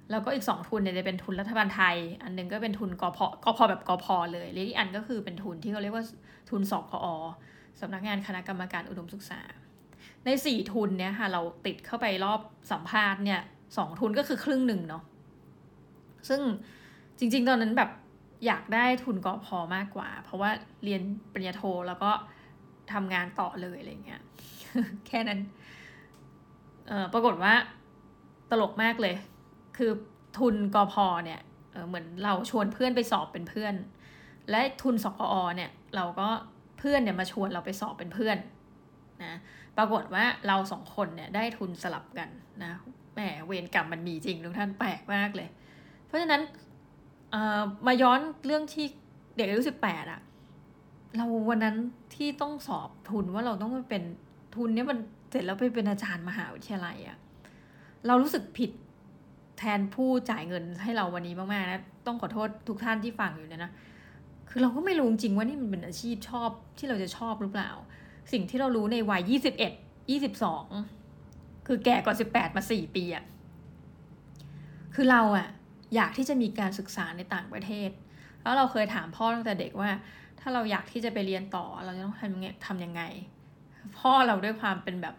แล้วก็อีกสองทุนเนี่ยจะเป็นทุนรัฐบาลไทย อันนึงก็เป็นทุนกพกพแบบกพเลยและอีกอันก็คือเป็นทุนที่เขาเรียกว่าทุนสอบพอสำนักงานคณะกรรมการอุดมศึกษา ในสี่ทุนเนี่ยค่ะเราติดเข้าไปรอบสัมภาษณ์เนี่ยสองทุนก็คือครึ่งหนึ่งเนาะซึ่งจริง ๆ ตอนนั้นแบบ อยากได้ทุนกอพอมากกว่า เพราะว่าเรียนปริญญาโทแล้วก็ทำงานต่อเลยอะไรเงี้ยแค่นั้นเออปรากฏว่าตลกมากเลย คือทุนกอพอเนี่ยเออเหมือนเราชวนเพื่อนไปสอบเป็นเพื่อน และทุนสกอเนี่ย เราก็เพื่อนเนี่ยมาชวนเราไปสอบเป็นเพื่อนนะปรากฏว่าเราสองคนเนี่ยได้ทุนสลับกันนะแหมเวรกรรมมันมีจริงทุกท่านแปลกมากเลย เพราะฉะนั้น มาย้อนเรื่องที่เด็กอายุสิบแปดอะเราวันนั้นที่ต้องสอบทุนว่าเราต้องเป็นทุนเนี้ยมันเสร็จแล้วไปเป็นอาจารย์มหาวิทยาลัยอะเรารู้สึกผิดแทนผู้จ่ายเงินให้เราวันนี้มากๆนะต้องขอโทษทุกท่านที่ฟังอยู่เนี่ยนะคือเราก็ไม่รู้จริงว่านี่มันเป็นอาชีพชอบที่เราจะชอบหรือเปล่า สิ่งที่เรารู้ในวัยยี่สิบเอ็ดยี่สิบสองคือแก่กว่าสิบแปดมาสี่ปีอะคือเราอะ อยากที่จะมีการศึกษาในต่างประเทศ แล้วเราเคยถามพ่อตั้งแต่เด็กว่า ถ้าเราอยากที่จะไปเรียนต่อเราจะต้องทำยังไงทำยังไง พ่อเราด้วยความเป็นแบบ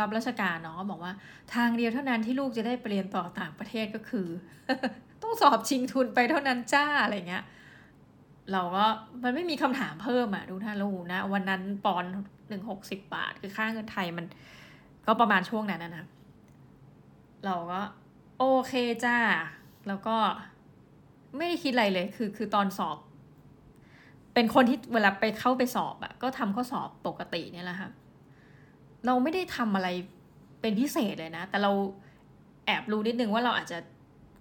รับราชการเนาะบอกว่าทางเดียวเท่านั้นที่ลูกจะได้ไปเรียนต่อต่างประเทศก็คือ ต้องสอบชิงทุนไปเท่านั้นจ้าอะไรเงี้ยเราก็มันไม่มีคำถามเพิ่มอะดูท่านรู้นะ วันนั้นปอนหนึ่งหกสิบบาท คือค่าเงินไทยมัน ก็ประมาณช่วงนั้นนะเราก็ โอเคจ้า แล้วก็ไม่ได้คิดอะไรเลย คือคือตอนสอบ เป็นคนที่เวลาไปเข้าไปสอบอะก็ทำข้อสอบปกติเนี่ยแหละค่ะเราไม่ได้ทำอะไรเป็นพิเศษเลยนะ แต่เราแอบรู้นิดนึงว่าเราอาจจะ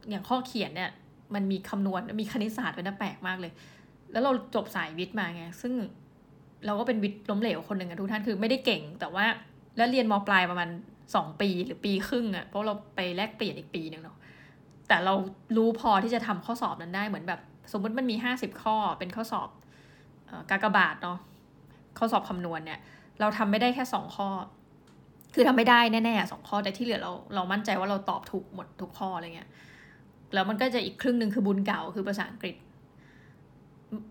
อย่างข้อเขียนเนี่ย มันมีคำนวณมีคณิตศาสตร์เป็นน่าแปลกมากเลย แล้วเราจบสายวิทย์มาไง ซึ่งเราก็เป็นวิทย์ล้มเหลวคนหนึ่งอะทุกท่านคือไม่ได้เก่ง แต่ว่าแล้วเรียนมปลายประมาณสองปีหรือปีครึ่งอะเพราะเราไปแลกเปลี่ยนอีกปีหนึ่งเนาะ แต่เรารู้พอที่จะทำข้อสอบนั้นได้เหมือนแบบสมมติมันมีห้าสิบข้อเป็นข้อสอบกากบาทเนาะข้อสอบคำนวณเนี่ย เราทำไม่ได้แค่สองข้อ คือทำไม่ได้แน่ๆสองข้อแต่ที่เหลือเราเรามั่นใจว่าเราตอบถูกหมดทุกข้ออะไรเงี้ยแล้วมันก็จะอีกครึ่งหนึ่งคือบุญเก่าคือภาษาอังกฤษ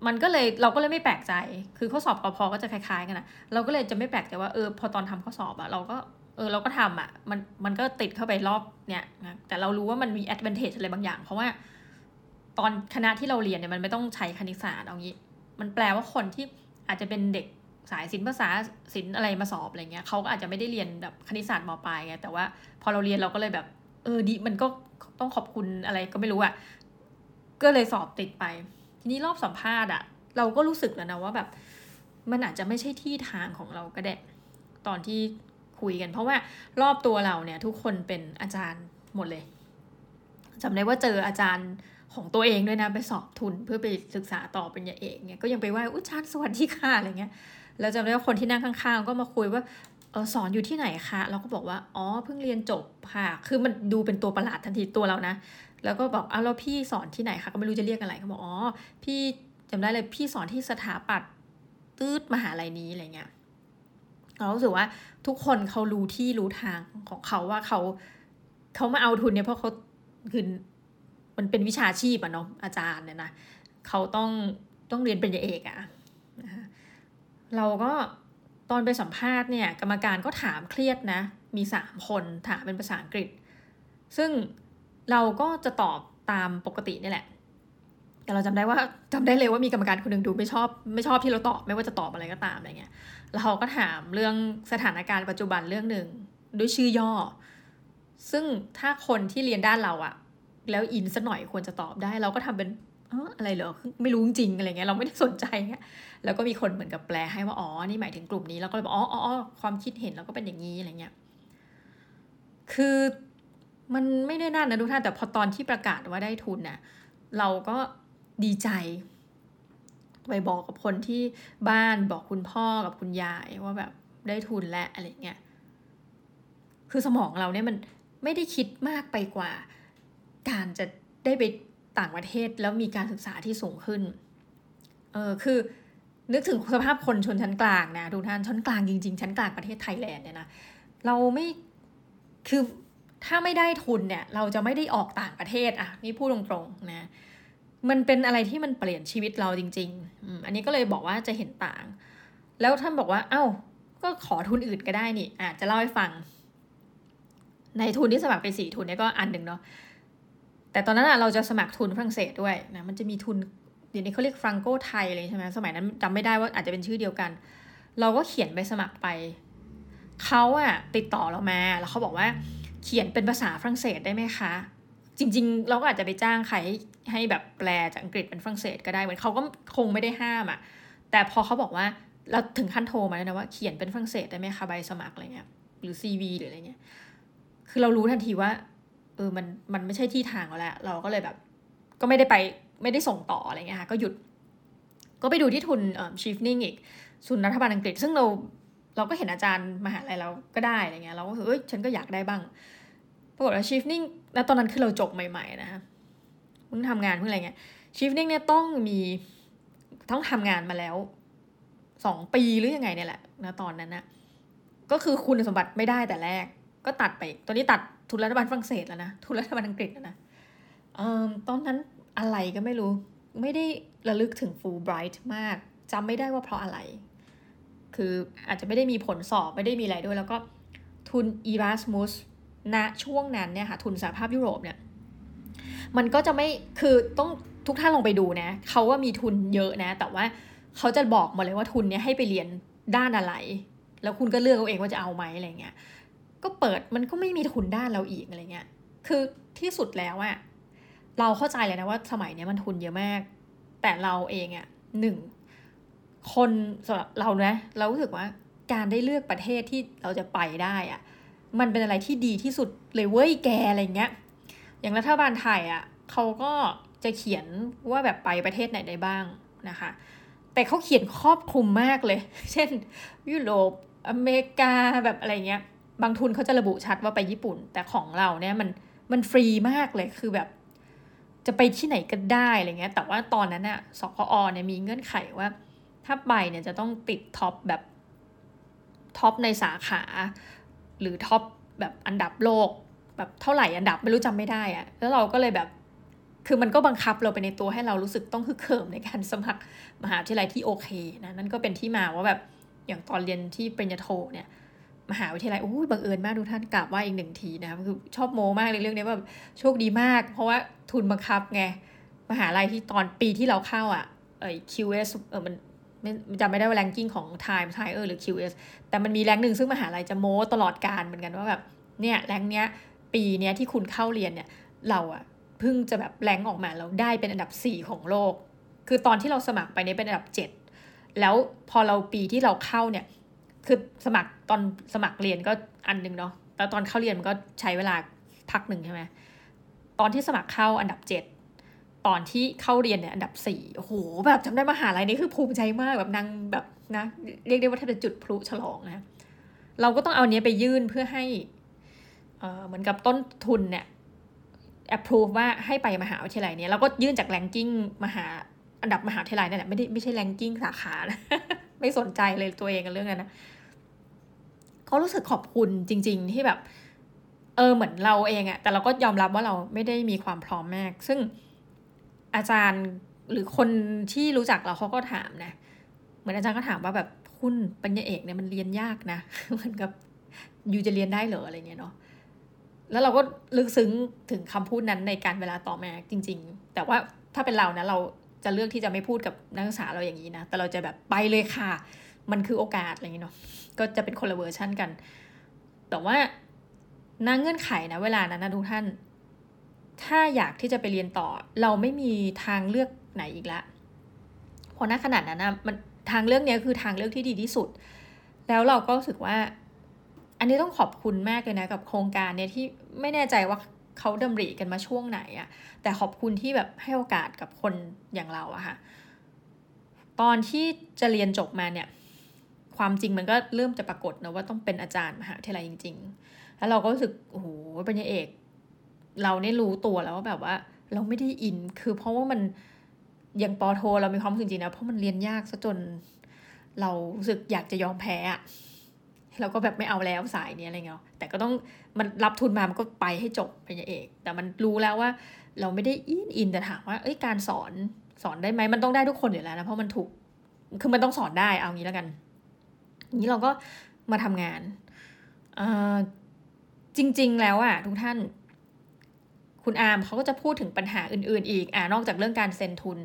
มันก็เลยเราก็เลยไม่แปลกใจ คือข้อสอบกพอก็จะคล้ายๆกันนะเราก็เลยจะไม่แปลกใจว่าเออพอตอนทำข้อสอบอะเราก็ เออเราก็ทำอะมันมันก็ติดเข้าไปรอบเนี่ยนะแต่เรารู้ว่ามันมี advantage อะไรบางอย่าง เพราะว่าตอนคณะที่เราเรียนเนี่ยมันไม่ต้องใช้คณิตศาสตร์เอางี้ มันแปลว่าคนที่อาจจะเป็นเด็กสายศิลป์ภาษาศิลป์อะไรมาสอบอะไรเงี้ยเขาก็อาจจะไม่ได้เรียนแบบคณิตศาสตร์มปลายไงแต่ว่าพอเราเรียนเราก็เลยแบบ เออดีมันก็ต้องขอบคุณอะไรก็ไม่รู้อะก็เลยสอบติดไป ทีนี้รอบสัมภาษณ์อะ เราก็รู้สึกแล้วนะว่าแบบ มันอาจจะไม่ใช่ที่ทางของเราก็ได้ ตอนที่ คุยกัน เพราะว่ารอบตัวเราเนี่ยทุกคนเป็นอาจารย์หมดเลยจำได้ว่าเจออาจารย์ของตัวเองด้วยนะไปสอบทุนเพื่อไปศึกษาต่อเป็นยาเอกเนี่ยก็ยังไปไหว้อุชาร์สวัสดีค่ะอะไรเงี้ยแล้วจำได้ว่าคนที่นั่งข้างๆ ก็มาคุยว่าเออสอนอยู่ที่ไหนคะเราก็บอกว่าอ๋อเพิ่งเรียนจบค่ะ คือมันดูเป็นตัวประหลาดทันทีตัวเรานะ แล้วก็บอกอ้าวแล้วพี่สอนที่ไหนคะก็ไม่รู้จะเรียกอะไรเขาบอกอ๋อพี่จำได้เลยพี่สอนที่สถาปัตย์ตืดมหาลัยนี้อะไรเงี้ย เรารู้สึกว่าทุกคนเขารู้ที่รู้ทางของเขาว่าเขาเขามาเอาทุนเนี่ยเพราะเขาคือมันเป็นวิชาชีพอะเนาะอาจารย์เนี่ยนะเขาต้องต้องเรียนเป็นเอกอะเราก็ตอนไปสัมภาษณ์เนี่ย กรรมการก็ถามเครียดนะ มีสามคนถามเป็นภาษาอังกฤษ ซึ่งเราก็จะตอบตามปกตินี่แหละ แต่เราจำได้ว่าจำได้เลยว่ามีกรรมการคนหนึ่งดูไม่ชอบไม่ชอบที่เราตอบไม่ว่าจะตอบอะไรก็ตามอะไรเงี้ย แล้วเขาก็ถามเรื่องสถานการณ์ปัจจุบันเรื่องหนึ่งด้วยชื่อย่อ ซึ่งถ้าคนที่เรียนด้านเราอะแล้วอินสักหน่อยควรจะตอบได้ เราก็ทำเป็นอออะไรเหรอไม่รู้จริงอะไรเงี้ยเราไม่ได้สนใจเงี้ยแล้วก็มีคนเหมือนกับแปลให้ว่าอ๋อนี่หมายถึงกลุ่มนี้แล้วก็เลยบอกอ๋ออ๋อความคิดเห็นเราก็เป็นอย่างนี้อะไรเงี้ยคือมันไม่ได้น่านะทุกท่านแต่พอตอนที่ประกาศว่าได้ทุนน่ะเราก็ดีใจ ไปบอกกับคนที่บ้านบอกคุณพ่อกับคุณยายว่าแบบได้ทุนและอะไรเงี้ย คือสมองเราเนี่ยมันไม่ได้คิดมากไปกว่า การจะได้ไปต่างประเทศแล้วมีการศึกษาที่สูงขึ้น เออคือ นึกถึงสภาพคนชนชั้นกลางนะทุกท่านชั้นกลางจริงๆ ชั้นกลางประเทศไทยแลนด์เนี่ยนะเราไม่คือถ้าไม่ได้ทุนเนี่ย เราจะไม่ได้ออกต่างประเทศอะนี่พูดตรงๆนะ มันเป็นอะไรที่มันเปลี่ยนชีวิตเราจริงๆอันนี้ก็เลยบอกว่าจะเห็นต่าง แล้วท่านบอกว่า เอา้า ก็ขอทุนอื่นก็ได้นี่อะจะเล่าให้ฟัง ในทุนที่สมัครไปสี่ทุนเนี่ยก็อันหนึ่งเนาะ แต่ตอนนั้นเราจะสมัครทุนฝรั่งเศสด้วยนะ มันจะมีทุนเดี๋ยวนี้เขาเรียกฟรังโกไทยเลยใช่ไหมสมัยนั้นจำไม่ได้ว่าอาจจะเป็นชื่อเดียวกัน เราก็เขียนไปสมัครไป เขาอะติดต่อเรามา แล้วเขาบอกว่าเขียนเป็นภาษาฝรั่งเศสได้ไหมคะ จริง ๆ เราก็อาจจะไปจ้างใคร ให้ให้แบบแปลจากอังกฤษเป็นฝรั่งเศสก็ได้เหมือนเขาก็คงไม่ได้ห้ามอะแต่พอเขาบอกว่าเราถึงขั้นโทรมาแล้วนะว่าเขียนเป็นฝรั่งเศสได้ไหมคะใบสมัครอะไรเงี้ยหรือซีวีหรืออะไรเงี้ยคือเรารู้ทันทีว่าเออมันมันไม่ใช่ที่ทางเราแล้ว เราก็เลยแบบ ก็ไม่ได้ไปไม่ได้ส่งต่ออะไรเงี้ยค่ะก็หยุด ก็ไปดูที่ทุนเอ่อชีฟนิ่งอีกทุนรัฐบาลอังกฤษ ซึ่งเราเราก็เห็นอาจารย์มหาลัยเราก็ได้อะไรเงี้ยเราก็เอ้ยฉันก็อยากได้บ้างปรากฏว่าชีฟนิ่งแล้วตอนนั้นคือเราจบใหม่ ๆ นะ เพิ่งทำงานเพิ่งอะไรเงี้ยชีฟนิ่งเนี่ยต้องมีต้องทำงานมาแล้วสองปีหรือยังไงเนี่ยแหละนะตอนนั้นนะก็คือคุณสมบัติไม่ได้แต่แรก ก็ตัดไป ตอนนี้ตัดทุนรัฐบาลฝรั่งเศสแล้วนะทุนรัฐบาลอังกฤษแล้วนะเอ่อตอนนั้นอะไรก็ไม่รู้ ไม่ได้ระลึกถึงฟูลไบรท์มากจำไม่ได้ว่าเพราะอะไร คืออาจจะไม่ได้มีผลสอบไม่ได้มีอะไรด้วย แล้วก็ทุน Erasmus ณช่วงนั้นเนี่ยค่ะทุนสหภาพยุโรปเนี่ย มันก็จะไม่คือต้องทุกท่านลองไปดูนะเขาว่ามีทุนเยอะนะ แต่ว่าเขาจะบอกมาเลยว่าทุนเนี้ยให้ไปเรียนด้านอะไร แล้วคุณก็เลือกเอาเองว่าจะเอาไหมอะไรเงี้ยก็เปิดมันก็ไม่มีทุนด้านเราอีกอะไรเงี้ยคือที่สุดแล้วอะเราเข้าใจเลยนะว่าสมัยนี้มันทุนเยอะมาก แต่เราเองอะหนึ่งคนสำหรับเรานะเรารู้สึกว่าการได้เลือกประเทศที่เราจะไปได้อะมันเป็นอะไรที่ดีที่สุดเลยเว้ยแกอะไรเงี้ย อย่างรัฐบาลไทยอะเขาก็จะเขียนว่าแบบไปประเทศไหนได้บ้างนะคะ แต่เขาเขียนครอบคลุมมากเลย เช่น ยุโรปอเมริกาแบบอะไรเงี้ย บางทุนเขาจะระบุชัดว่าไปญี่ปุ่น แต่ของเราเนี่ยมันมันฟรีมากเลยคือแบบ จะไปที่ไหนก็ได้อะไรเงี้ย แต่ว่าตอนนั้นอะสกอเนี่ยมีเงื่อนไขว่า ถ้าไปเนี่ยจะต้องติด top แบบ top ในสาขา หรือ top แบบอันดับโลก แบบเท่าไหร่อันดับไม่รู้จำไม่ได้อะแล้วเราก็เลยแบบคือมันก็บังคับเราไปในตัวให้เรารู้สึกต้องฮึกเหิมในการสมัครมหาวิทยาลัยที่โอเคนะนั่นก็เป็นที่มาว่าแบบอย่างตอนเรียนที่ปริญญาโทเนี่ยมหาวิทยาลัยโอ้ยบังเอิญมากทุกท่านกลับว่าอีกหนึ่งทีนะคือชอบโมมากเลยเรื่องนี้ว่าโชคดีมาก เพราะว่าทุนบังคับไงมหาลัยที่ตอนปีที่เราเข้าอะเอ้ QS เออมันไม่จำไม่ได้ว่าแรงกิ้งของ Time t i เออหรือ QS แต่มันมีแรงหนึ่งซึ่งมหาลัยจะโม้ตลอดการเหมือนกันว่าแบบเนี่ยแรงเนี้ย ปีเนี้ยที่คุณเข้าเรียนเนี่ยเราอะเพิ่งจะแบบแรงออกมาเราได้เป็นอันดับสี่ของโลก คือตอนที่เราสมัครไปเนี่ยเป็นอันดับเจ็ดแล้วพอเราปีที่เราเข้าเนี่ยคือสมัครตอนสมัครเรียนก็อันหนึ่งเนาะแต่ตอนเข้าเรียนมันก็ใช้เวลาพักหนึ่งใช่ไหมตอนที่สมัครเข้าอันดับเจ็ดตอนที่เข้าเรียนเนี่ยอันดับสี่โอ้โหแบบจำได้มหาลัยนี้คือภูมิใจมากแบบนางแบบนะเรียกได้ว่าแทบจะจุดพลุฉลองนะเราก็ต้องเอาเนี้ยไปยื่นเพื่อให้ เหมือนกับต้นทุนเนี่ย approve ว่าให้ไปมหาวิทยาลัยเนี้ยเราก็ยื่นจากแรงกิ้งมหาอันดับมหาวิทยาลัยนั่นแหละไม่ได้ไม่ใช่แรงกิ้งสาขานะไม่สนใจเลยตัวเองกันเรื่องนั้นนะก็รู้สึกขอบคุณจริง ๆ ที่แบบ เออเหมือนเราเองอะแต่เราก็ยอมรับว่าเราไม่ได้มีความพร้อมมาก ซึ่งอาจารย์หรือคนที่รู้จักเราเขาก็ถามนะเหมือนอาจารย์ก็ถามว่าแบบคุณปริญญาเอกเนี่ยมันเรียนยากนะเหมือนกับอยู่จะเรียนได้เหรออะไรเงี้ยเนาะ แล้วเราก็ลึกซึ้งถึงคำพูดนั้นในกาลเวลาต่อมาจริง ๆ แต่ว่าถ้าเป็นเรานะเราจะเลือกที่จะไม่พูดกับนักศึกษาเราอย่างนี้นะ แต่เราจะแบบไปเลยค่ะ มันคือโอกาสอะไรอย่างเงี้ยเนาะ ก็จะเป็นคนละเวอร์ชั่นกัน แต่ว่าณ เงื่อนไขนะเวลานั้นนะทุกท่าน ถ้าอยากที่จะไปเรียนต่อ เราไม่มีทางเลือกไหนอีกละเพราะณขนาดนั้นนะมันทางเลือกนี้คือทางเลือกที่ดีที่สุด แล้วเราก็รู้สึกว่า อันนี้ต้องขอบคุณมากเลยนะกับโครงการเนี่ยที่ไม่แน่ใจว่าเขาดำริกันมาช่วงไหนอะแต่ขอบคุณที่แบบให้โอกาสกับคนอย่างเราอะค่ะ ตอนที่จะเรียนจบมาเนี่ย ความจริงมันก็เริ่มจะปรากฏนะว่าต้องเป็นอาจารย์มหาวิทยาลัยจริง ๆ แล้วเราก็รู้สึกโอ้โหปัญญาเอก เราเนี่ยรู้ตัวแล้วว่าแบบว่า เราไม่ได้อิน คือเพราะว่ามันย่างปอโท เรามีความรู้สึกจริงนะเพราะมันเรียนยากซะจน เรารู้สึกอยากจะยอมแพ้อะ เราก็แบบไม่เอาแล้วสายนี้อะไรเงี้ยแต่ก็ต้องมันรับทุนมามันก็ไปให้จบปริญญาเอก แต่มันรู้แล้วว่า เราไม่ได้อินอินแต่ถามว่าเอ้ยการสอนสอนได้ไหมมันต้องได้ทุกคนอยู่แล้วนะเพราะมันถูกคือมันต้องสอนได้เอางี้แล้วกันนี้เราก็มาทำงานเออจริง ๆ แล้วอะทุกท่าน คุณอาร์มเขาก็จะพูดถึงปัญหาอื่น ๆ อีกอ่านอกจากเรื่องการเซ็นทุน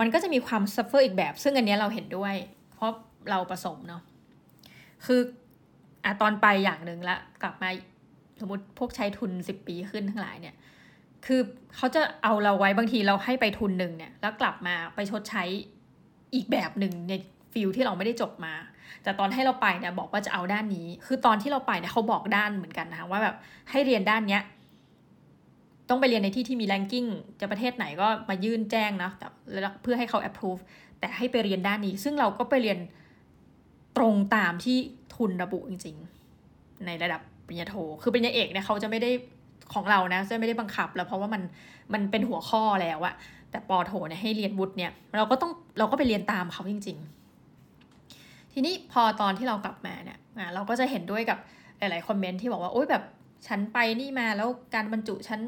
มันก็จะมีความ suffer อีกแบบ ซึ่งอันนี้เราเห็นด้วย เพราะเราประสบเนาะคือ อะตอนไปอย่างหนึ่งละกลับมาสมมติพวกใช้ทุนสิบปีขึ้นทั้งหลายเนี่ย คือเขาจะเอาเราไว้บางทีเราให้ไปทุนหนึ่งเนี่ย แล้วกลับมาไปชดใช้อีกแบบหนึ่งในฟิลที่เราไม่ได้จบมา แต่ตอนให้เราไปเนี่ยบอกว่าจะเอาด้านนี้ คือตอนที่เราไปเนี่ยเขาบอกด้านเหมือนกันนะคะว่าแบบให้เรียนด้านเนี้ยต้องไปเรียนในที่ที่มีแรงกิ้งจะประเทศไหนก็มายื่นแจ้งนะแต่เพื่อให้เขา approve แต่ให้ไปเรียนด้านนี้ ซึ่งเราก็ไปเรียนตรงตามที่ ทุนระบุจริง ๆ ในระดับปริญญาโท คือปริญญาเอกเนี่ยเขาจะไม่ได้ของเรานะจะไม่ได้บังคับ แล้วเพราะว่ามันมันเป็นหัวข้อแล้วอะแต่ปอโทเนี่ยให้เรียนวุฒิเนี่ย เราก็ต้องเราก็ไปเรียนตามเขาจริง ๆ ทีนี้พอตอนที่เรากลับมาเนี่ยเราก็จะเห็นด้วยกับหลาย ๆ คอมเมนต์ที่บอกว่าโอ๊ยแบบฉันไปนี่มาแล้วการบรรจุฉัน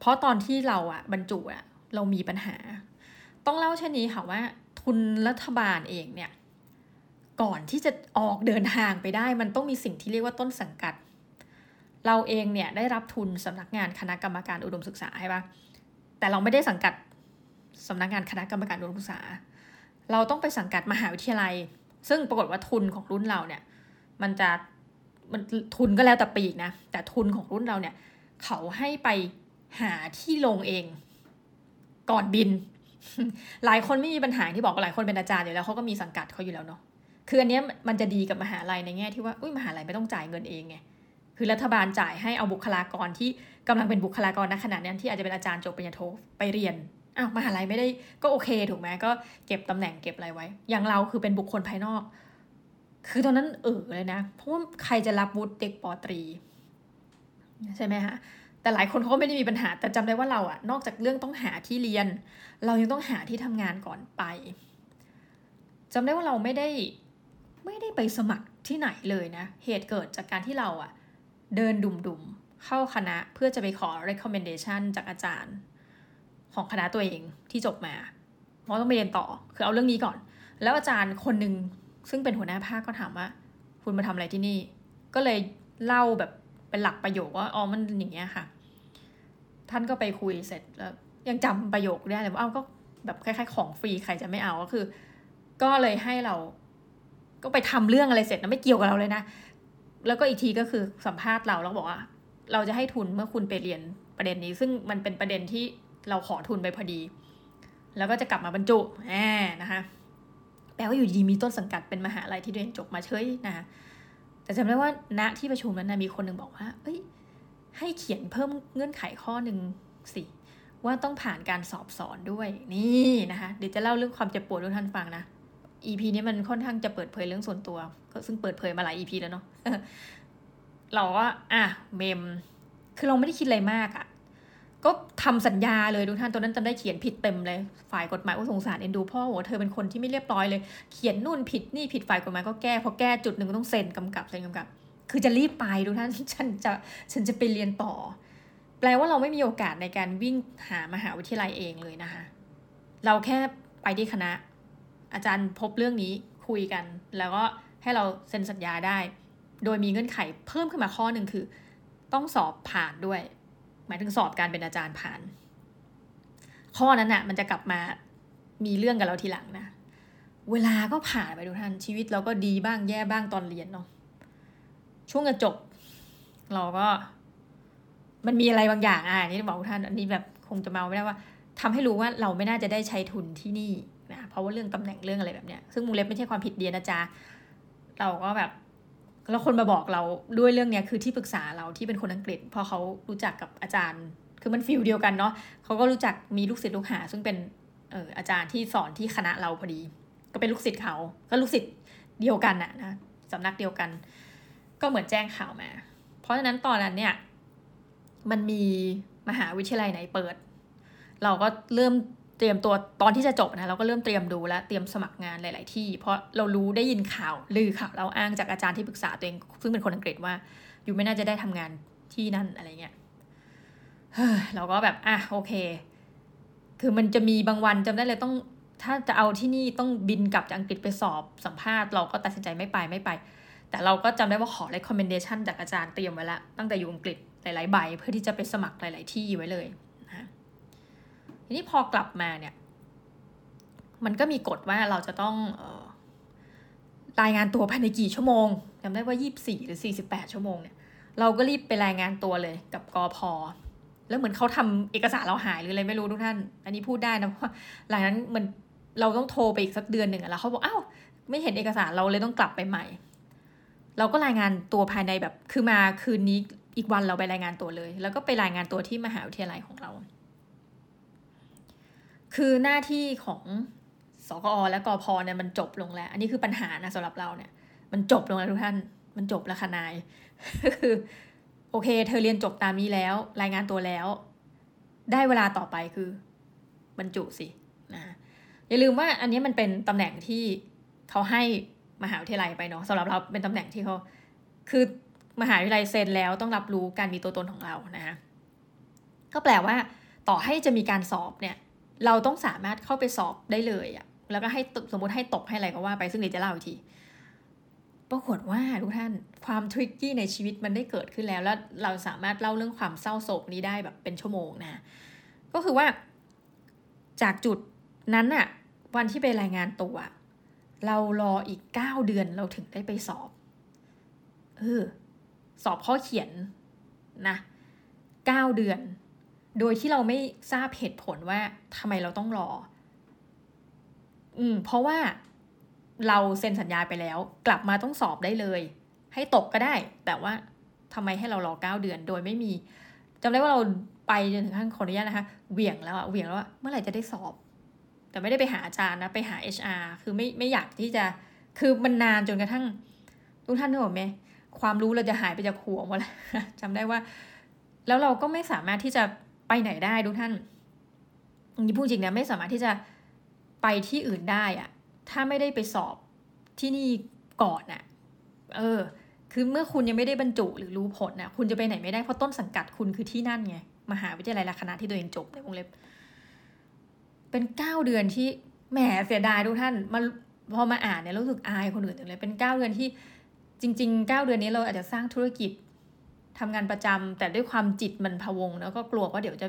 เพราะตอนที่เราอะบรรจุอะเรามีปัญหา ต้องเล่าเช่นนี้ค่ะว่าทุนรัฐบาลเองเนี่ย ก่อนที่จะออกเดินทางไปได้ มันต้องมีสิ่งที่เรียกว่าต้นสังกัด เราเองเนี่ยได้รับทุนสำนักงานคณะกรรมการอุดมศึกษาใช่ปะแต่เราไม่ได้สังกัดสำนักงานคณะกรรมการอุดมศึกษา เราต้องไปสังกัดมหาวิทยาลัย ซึ่งปรากฏว่าทุนของรุ่นเราเนี่ย มันจะมันทุนก็แล้วแต่ปีกนะ แต่ทุนของรุ่นเราเนี่ย เขาให้ไปหาที่ลงเอง ก่อนบิน หลายคนไม่มีปัญหาที่บอกหลายคนเป็นอาจารย์อยู่แล้วเขาก็มีสังกัดเขาอยู่แล้วเนาะ คืออันนี้มันจะดีกับมหาลัยในแง่ที่ว่าอุ้ยมหาลัยไม่ต้องจ่ายเงินเองไงคือรัฐบาลจ่ายให้เอาบุคลากรที่กำลังเป็นบุคลากรณขณะนั้นที่อาจจะเป็นอาจารย์จบปริญญาโทไปเรียนอ้าวมหาลัยไม่ได้ก็โอเคถูกไหมก็เก็บตำแหน่งเก็บอะไรไว้ อย่างเราคือเป็นบุคคลภายนอก คือตอนนั้นเออเลยนะเพราะว่าใครจะรับวุฒิเด็กปอตรี ใช่ไหมคะแต่หลายคนเขาก็ไม่ได้มีปัญหา แต่จำได้ว่าเราอะนอกจากเรื่องต้องหาที่เรียน เรายังต้องหาที่ทำงานก่อนไปจำได้ว่าเราไม่ได้ ไม่ได้ไปสมัครที่ไหนเลยนะ เหตุเกิดจากการที่เราอะเดินดุ่มๆ เข้าคณะเพื่อจะไปขอ recommendation จากอาจารย์ ของคณะตัวเองที่จบมาเพราะต้องไปเรียนต่อ คือเอาเรื่องนี้ก่อน แล้วอาจารย์คนหนึ่งซึ่งเป็นหัวหน้าภาคก็ถามว่า คุณมาทำอะไรที่นี่ ก็เลยเล่าแบบเป็นหลักประโยคว่าอ๋อมันอย่างเงี้ยค่ะ ท่านก็ไปคุยเสร็จแล้วยังจำประโยคได้เลยว่าเอาก็แบบคล้ายๆของฟรีใครจะไม่เอาก็คือ ก็เลยให้เรา ก็ไปทำเรื่องอะไรเสร็จนะไม่เกี่ยวกับเราเลยนะ แล้วก็อีกทีก็คือสัมภาษณ์เราแล้วบอกว่า เราจะให้ทุนเมื่อคุณไปเรียนประเด็นนี้ ซึ่งมันเป็นประเด็นที่เราขอทุนไปพอดี แล้วก็จะกลับมาบรรจุแหมนะคะแปลว่าอยู่ดีมีต้นสังกัดเป็นมหาลัยที่เรียนจบมาเฉยนะคะแต่จำได้ว่าณที่ประชุมนั้นนะมีคนหนึ่งบอกว่า เอ้ย ให้เขียนเพิ่มเงื่อนไขข้อหนึ่งสิว่าต้องผ่านการสอบสอนด้วยนี่นะคะเดี๋ยวจะเล่าเรื่องความเจ็บปวดให้ท่านฟังนะ EP นี้มันค่อนข้างจะเปิดเผยเรื่องส่วนตัว ก็ซึ่งเปิดเผยมาหลาย EP แล้วเนาะเราก็อะเมม คือเราไม่ได้คิดอะไรมากอะก็ทำสัญญาเลยทุกท่านตอนนั้นจำได้เขียนผิดเต็มเลย ฝ่ายกฎหมายก็สงสารเอ็นดูพ่อโหเธอเป็นคนที่ไม่เรียบร้อยเลย เขียนนู่นผิดนี่ผิดฝ่ายกฎหมายก็แก้พอแก้จุดหนึ่งก็ต้องเซ็นกำกับเซ็นกำกับ คือจะรีบไปทุกท่านฉันจะฉันจะไปเรียนต่อ แปลว่าเราไม่มีโอกาสในการวิ่งหามหาวิทยาลัยเองเลยนะคะ เราแค่ไปที่คณะ อาจารย์พบเรื่องนี้คุยกัน แล้วก็ให้เราเซ็นสัญญาได้ โดยมีเงื่อนไขเพิ่มขึ้นมาข้อหนึ่งคือ ต้องสอบผ่านด้วย หมายถึงสอบการเป็นอาจารย์ผ่าน ข้อนั้นน่ะ มันจะกลับมามีเรื่องกับเราทีหลังนะ เวลาก็ผ่านไปทุกท่านชีวิตเราก็ดีบ้างแย่บ้างตอนเรียนเนาะช่วงจะจบ เราก็ มันมีอะไรบางอย่างอะนี่บอกทุกท่านอันนี้แบบคงจะเมาไม่ได้ว่าทำให้รู้ว่าเราไม่น่าจะได้ใช้ทุนที่นี่ เพราะว่าเรื่องตำแหน่งเรื่องอะไรแบบเนี้ยซึ่งมุงเล็บไม่ใช่ความผิดเดียนะจ๊ะเราก็แบบแล้วคนมาบอกเราด้วยเรื่องเนี้ยคือที่ปรึกษาเราที่เป็นคนอังกฤษพราะเขารู้จักกับอาจารย์ คือมันฟิลเดียวกันเนาะเขาก็รู้จักมีลูกศิษย์ลูกหา ซึ่งเป็นเอออาจารย์ที่สอนที่คณะเราพอดี ก็เป็นลูกศิษย์เขาก็ลูกศิษย์เดียวกันอะนะสำนักเดียวกัน ก็เหมือนแจ้งข่าวมา เพราะฉะนั้นตอนนั้นเนี่ยมันมีมหาวิทยาลัยไหนเปิด เราก็เริ่ม เตรียมตัวตอนที่จะจบนะเราก็เริ่มเตรียมดูแล้วเตรียมสมัครงานหลาย ๆ ที่ เพราะเรารู้ได้ยินข่าวลือข่าวเราอ้างจากอาจารย์ที่ปรึกษาตัวเอง ซึ่งเป็นคนอังกฤษว่า อยู่ไม่น่าจะได้ทำงานที่นั่นอะไรเงี้ยเฮ้ยเราก็แบบอะโอเค คือมันจะมีบางวันจำได้เลยต้อง ถ้าจะเอาที่นี่ต้องบินกลับจากอังกฤษไปสอบสัมภาษณ์เราก็ตัดสินใจไม่ไปไม่ไป แต่เราก็จำได้ว่าขอ recommendation จากอาจารย์เตรียมไว้แล้วตั้งแต่อยู่อังกฤษหลาย ๆ ใบเพื่อที่จะไปสมัครหลาย ๆ ที่ไว้เลย ทีนี้พอกลับมาเนี่ย มันก็มีกฎว่าเราจะต้องออรายงานตัวภายในกี่ชั่วโมงจำได้ว่ายี่สี่หรือสี่สิบแปดชั่วโมงเนี่ย เราก็รีบไปรายงานตัวเลยกับกอพอแล้วเหมือนเขาทำเอกสารเราหายหรืออะไรไม่รู้ทุกท่าน อันนี้พูดได้นะเพราะหลังนั้นมันเราต้องโทรไปอีกสักเดือนหนึ่งแล้วเขาบอกอ้าวไม่เห็นเอกสารเราเลยต้องกลับไปใหม่ เราก็รายงานตัวภายในแบบคือมาคืนนี้อีกวันเราไปรายงานตัวเลย แล้วก็ไปรายงานตัวที่มหาวิทยาลัยของเรา คือหน้าที่ของสกอและกอพอเนี่ยมันจบลงแล้ว อันนี้คือปัญหานะสำหรับเราเนี่ย มันจบลงแล้วทุกท่าน มันจบแล้วค่ะนายคือโอเค เธอเรียนจบตามนี้แล้ว รายงานตัวแล้ว ได้เวลาต่อไปคือบรรจุสินะอย่าลืมว่าอันนี้มันเป็นตำแหน่งที่เขาให้มหาวิทยาลัยไปเนาะสำหรับเราเป็นตำแหน่งที่เขาคือมหาวิทยาลัยเซ็นแล้วต้องรับรู้การมีตัวตนของเรานะก็แปลว่าต่อให้จะมีการสอบเนี่ย เราต้องสามารถเข้าไปสอบได้เลยอะแล้วก็ให้สมมติให้ตกให้อะไรก็ว่าไปซึ่งเดี๋ยวจะเล่าอีกทีปรากฏว่าทุกท่านความทริกกี้ในชีวิตมันได้เกิดขึ้นแล้ว แล้วเราสามารถเล่าเรื่องความเศร้าโศกนี้ได้แบบเป็นชั่วโมงนะก็คือว่า จากจุดนั้นอะวันที่ไปรายงานตัว เรารออีกเก้าเดือนเราถึงได้ไปสอบเออสอบข้อเขียนนะเก้าเดือน โดยที่เราไม่ทราบเหตุผลว่าทำไมเราต้องรอ อืม เพราะว่าเราเซ็นสัญญาไปแล้ว กลับมาต้องสอบได้เลย ให้ตกก็ได้ แต่ว่าทำไมให้เรารอเก้าเดือน โดยไม่มีจำได้ว่าเราไปจนถึงขั้นขออนุญาตนะคะเหวี่ยงแล้วอะเหวี่ยงแล้วว่าเมื่อไหร่จะได้สอบ แต่ไม่ได้ไปหาอาจารย์นะไปหา HR คือไม่ไม่อยากที่จะคือมันนานจนกระทั่งทุกท่านนึกออกไหมความรู้เราจะหายไปจากหัวหมดแล้วจำได้ว่า แล้วเราก็ไม่สามารถที่จะ ไปไหนได้ทุกท่านนี่พูดจริงนะไม่สามารถที่จะไปที่อื่นได้อะถ้าไม่ได้ไปสอบที่นี่ก่อนน่ะเออ คือเมื่อคุณยังไม่ได้บรรจุหรือรู้ผลน่ะคุณจะไปไหนไม่ได้เพราะต้นสังกัดคุณคือที่นั่นไงมหาวิทยาลัยละคณะที่ตัวเองจบในวงเล็บ เป็นเก้าเดือนที่แหมเสียดายทุกท่านมาพอมาอ่านเนี่ยรู้สึกอายคนอื่นเลยเป็นเก้าเดือนที่จริงๆเก้าเดือนนี้เราอาจจะสร้างธุรกิจ ทำงานประจำแต่ด้วยความจิตมันพะวงแล้วก็กลัวว่าเดี๋ยวจะ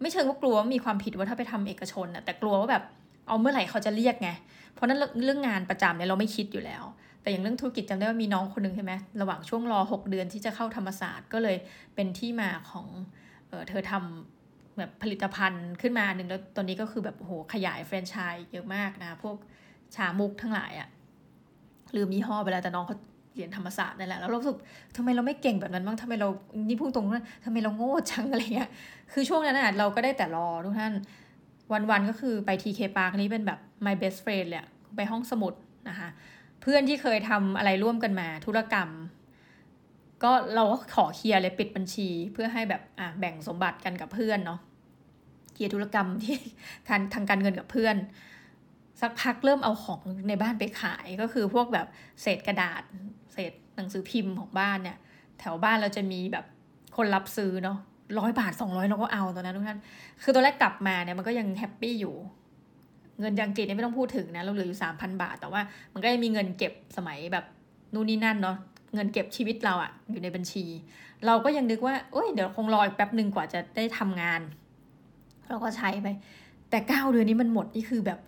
ไม่เชิงว่ากลัวว่ามีความผิดว่าถ้าไปทำเอกชนน่ะแต่กลัวว่าแบบเอาเมื่อไหร่เขาจะเรียกไง เพราะนั้นเรื่องงานประจำเนี่ยเราไม่คิดอยู่แล้ว แต่อย่างเรื่องธุรกิจจำได้ว่ามีน้องคนหนึ่งใช่ไหมระหว่างช่วงรอ 6 เดือนที่จะเข้าธรรมศาสตร์ก็เลยเป็นที่มาของเออเธอทำแบบผลิตภัณฑ์ขึ้นมาหนึ่งแล้วตอนนี้ก็คือแบบโหขยายแฟรนไชส์เยอะมากนะ พวกชามุกทั้งหลายอะลืมยี่ห้อไปแล้วแต่น้องเขา เรียนธรรมศาสตร์นั่นแหละแล้วเราสึกทำไมเราไม่เก่งแบบนั้นบ้างทำไมเรานี่พูดตรงทำไมเราโง่จังอะไรเงี้ยคือช่วงนั้นอะเราก็ได้แต่รอทุกท่านวันๆก็คือไปทีเคปาร์คนี้เป็นแบบ my best friend เลยไปห้องสมุดนะคะเพื่อนที่เคยทำอะไรร่วมกันมาธุรกรรม ก็เราก็ขอเคลียร์เลยปิดบัญชีเพื่อให้แบบอะแบ่งสมบัติกันกับเพื่อนเนาะเคลียร์ธุรกรรมที่ทางทางการเงินกับเพื่อน สักพักเริ่มเอาของในบ้านไปขายก็คือพวกแบบเศษกระดาษ เศษหนังสือพิมพ์ของบ้านเนี่ย แถวบ้านเราจะมีแบบคนรับซื้อเนาะร้อยบาทสองร้อยเราก็เอาตอนนั้นทุกท่านคือตัวแรกกลับมาเนี่ยมันก็ยังแฮปปี้อยู่ เงินยังกฤษเนี่ยไม่ต้องพูดถึงนะ เราเหลืออยู่สามพันบาท แต่ว่ามันก็ยังมีเงินเก็บสมัยแบบนู่นนี่นั่นเนาะเงินเก็บชีวิตเราอะอยู่ในบัญชี เราก็ยังนึกว่าโอ้ยเดี๋ยวคงรออีกแป๊บหนึ่งกว่าจะได้ทำงาน เราก็ใช้ไป แต่เก้าเดือนนี้มันหมดนี่คือแบบ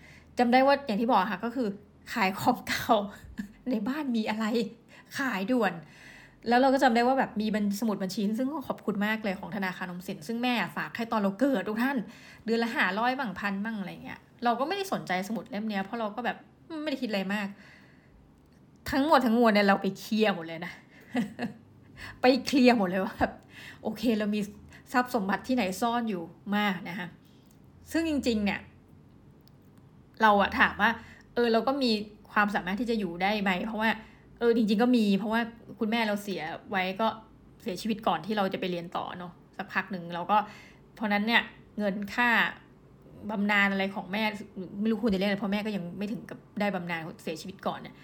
จำได้ว่าอย่างที่บอกค่ะก็คือ ขายของเก่า ในบ้านมีอะไร ขายด่วน แล้วเราก็จำได้ว่าแบบมีบัญสมุดบัญชี ซึ่งขอบคุณมากเลยของธนาคารอมสิน ซึ่งแม่ฝากให้ตอนเราเกิดทุกท่าน เดือนละหาร้อยบางพันบ้างอะไรเงี้ย เราก็ไม่ได้สนใจสมุดเล่มเนี้ยเพราะเราก็แบบไม่ได้คิดอะไรมาก ทั้งหมดทั้งมวลเนี่ยเราไปเคลียร์หมดเลยนะไปเคลียร์หมดเลยว่าแบบโอเคเรามีทรัพย์สมบัติที่ไหนซ่อนอยู่มากนะคะซึ่งจริง ๆ เนี่ย เราอะถามว่า เออเราก็มีความสามารถที่จะอยู่ได้ไหมเพราะว่าเออจริง ๆ ก็มี เพราะว่าคุณแม่เราเสียไว้ก็เสียชีวิตก่อนที่เราจะไปเรียนต่อเนาะสักพักหนึ่งเราก็ เพราะนั้นเนี่ยเงินค่าบำนาญอะไรของแม่ไม่รู้คุณจะเรียกอะไรเพราะแม่ก็ยังไม่ถึงกับได้บำนาญเสียชีวิตก่อนเนี่ย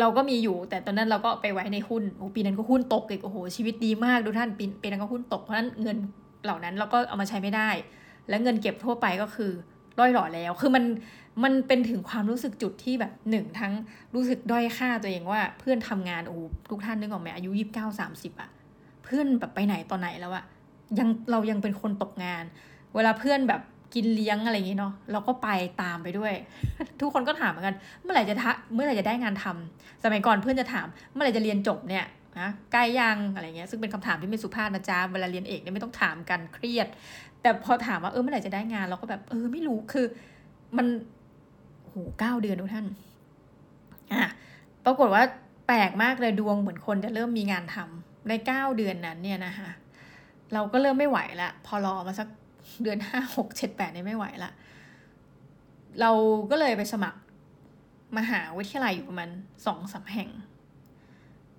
เราก็มีอยู่ แต่ตอนนั้นเราก็ไปไว้ในหุ้นโอ้ปีนั้นก็หุ้นตกเลยโอ้โหชีวิตดีมากดูท่านปีปีนั้นก็หุ้นตกเพราะนั้นเงินเหล่านั้นเราก็เอามาใช้ไม่ได้ และเงินเก็บทั่วไปก็คือ ร่อยหล่อแล้ว คือมันมันเป็นถึงความรู้สึกจุดที่แบบหนึ่งทั้งรู้สึกด้อยค่าตัวเองว่าเพื่อนทำงานโอ้ทุกท่านนึกออกไหมอายุยี่สิบเก้าสามสิบอะเพื่อนแบบไปไหนตอนไหนแล้วอะยังเรายังเป็นคนตกงาน เวลาเพื่อนแบบกินเลี้ยงอะไรอย่างงี้เนาะเราก็ไปตามไปด้วย ทุกคนก็ถามเหมือนกัน เมื่อไหร่จะทะเมื่อไหร่จะได้งานทำสมัยก่อนเพื่อนจะถาม เมื่อไหร่จะเรียนจบเนี่ยนะใกล้ยังอะไรเงี้ยซึ่งเป็นคำถามที่ไม่สุภาพนะจ๊ะเวลาเรียนเอกเนี่ยไม่ต้องถามกันเครียด แต่พอถามว่าเออเมื่อไหร่จะได้งานเราก็แบบเออไม่รู้คือ มันโหเก้าเดือนทุกท่านอะปรากฏว่าแปลกมากเลยดวงเหมือนคนจะเริ่มมีงานทำในเก้าเดือนนั้นเนี่ยนะคะเราก็เริ่มไม่ไหวละพอรอมาสักเดือนห้าหกเจ็ดแปดนี่ไม่ไหวละเราก็เลยไปสมัครมหาวิทยาลัยอยู่ประมาณสองสาแห่ง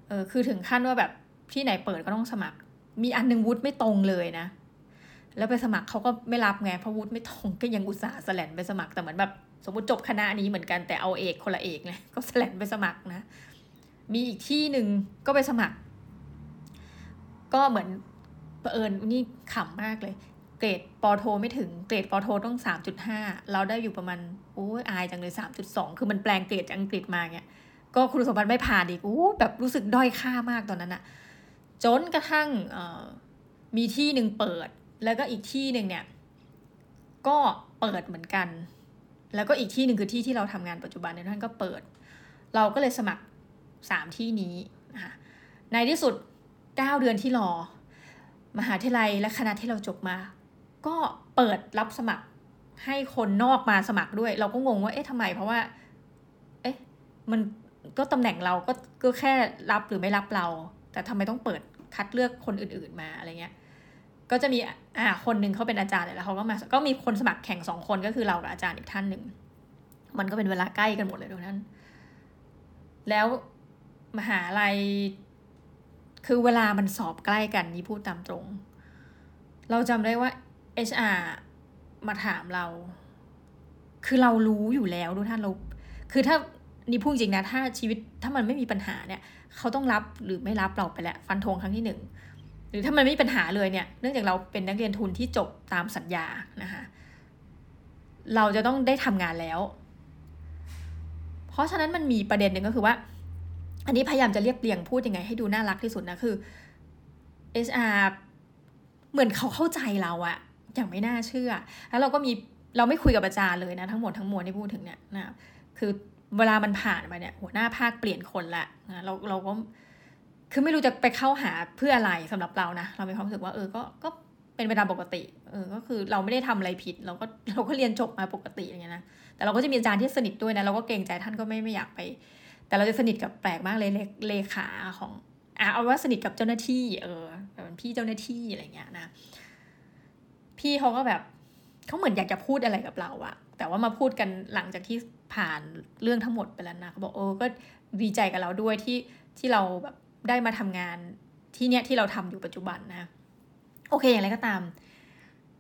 เออคือถึงขั้นว่าแบบที่ไหนเปิดก็ต้องสมัคร มีอันนึงวุฒิไม่ตรงเลยนะ แล้วไปสมัครเขาก็ไม่รับไงเพราะวุฒิไม่ตรงก็ยังอุตส่าห์สแลนไปสมัครแต่เหมือนแบบสมมติจบคณะนี้เหมือนกันแต่เอาเอกคนละเอกไงก็สแลนไปสมัครนะ มีอีกที่หนึ่งก็ไปสมัคร ก็เหมือนเผอิญนี่ขำมากเลย เกรดปอโทไม่ถึงเกรดปอโทต้องสามจุดห้าเราได้อยู่ประมาณโอ้ยอายจังเลยสามจุดสองคือมันแปลงเกรดจากอังกฤษมาเนี่ยก็คุณสมบัติไม่ผ่านอีกโอ้แบบรู้สึกด้อยค่ามากตอนนั้นอะจนกระทั่งมีที่หนึ่งเปิด แล้วก็อีกที่หนึ่งเนี่ย ก็เปิดเหมือนกัน แล้วก็อีกที่หนึ่งคือที่ที่เราทำงานปัจจุบันเนี่ยท่านก็เปิด เราก็เลยสมัครสามที่นี้นะคะในที่สุดเก้าเดือนที่รอ มหาวิทยาลัยและคณะที่เราจบมา ก็เปิดรับสมัครให้คนนอกมาสมัครด้วย เราก็งงว่าเอ๊ะทำไม เพราะว่า เอ๊ะมันก็ตำแหน่งเราก็ก็แค่รับหรือไม่รับเรา แต่ทำไมต้องเปิดคัดเลือกคนอื่น ๆมาอะไรเงี้ย ก็จะมีอ่าคนหนึ่งเขาเป็นอาจารย์แล้วเขาก็มาก็มีคนสมัครแข่งสองคนก็คือเรากับอาจารย์อีกท่านหนึ่งมันก็เป็นเวลาใกล้กันหมดเลยทุกท่านแล้วมหาลัย คือเวลามันสอบใกล้กันนี่พูดตามตรง เราจำได้ว่า HR มาถามเรา คือเรารู้อยู่แล้วทุกท่านเรา คือถ้านี่พูดจริงนะ ถ้าชีวิตถ้ามันไม่มีปัญหาเนี่ย เขาต้องรับหรือไม่รับเราไปแหละ ฟันธงครั้งที่หนึ่ง หรือถ้ามันไม่มีปัญหาเลยเนี่ย เนื่องจากเราเป็นนักเรียนทุนที่จบตามสัญญานะคะเราจะต้องได้ทำงานแล้ว เพราะฉะนั้นมันมีประเด็นหนึ่งก็คือว่า อันนี้พยายามจะเรียบเรียงพูดยังไงให้ดูน่ารักที่สุดนะคือ HR เหมือนเขาเข้าใจเราอะอย่างไม่น่าเชื่อ แล้วเราก็มีเราไม่คุยกับอาจารย์เลยนะ ทั้งหมดทั้งมวลที่พูดถึงเนี่ยนะคือเวลามันผ่านไปเนี่ยหัวหน้าภาคเปลี่ยนคนละนะเราเราก็ คือไม่รู้จะไปเข้าหาเพื่ออะไรสำหรับเรานะ เรามีความรู้สึกว่าเออก็ก็เป็นไปตามปกติ เออ ก็คือเราไม่ได้ทำอะไรผิด เราก็เราก็เรียนจบมาปกติอย่างเงี้ยนะ แต่เราก็จะมีอาจารย์ที่สนิทด้วยนะ เราก็เกรงใจท่านก็ไม่ไม่อยากไป แต่เราจะสนิทกับแปลกมากเลยเลขาของอะเอาว่าสนิทกับเจ้าหน้าที่ เออเป็นพี่เจ้าหน้าที่อะไรเงี้ยนะ พี่เขาก็แบบเขาเหมือนอยากจะพูดอะไรกับเราอะแต่ว่ามาพูดกันหลังจากที่ผ่านเรื่องทั้งหมดไปแล้วนะเขาบอกโอ้ก็ดีใจกับเราด้วยที่ที่เราแบบ ได้มาทำงานที่เนี้ยที่เราทำอยู่ปัจจุบันนะ โอเคอย่างไรก็ตาม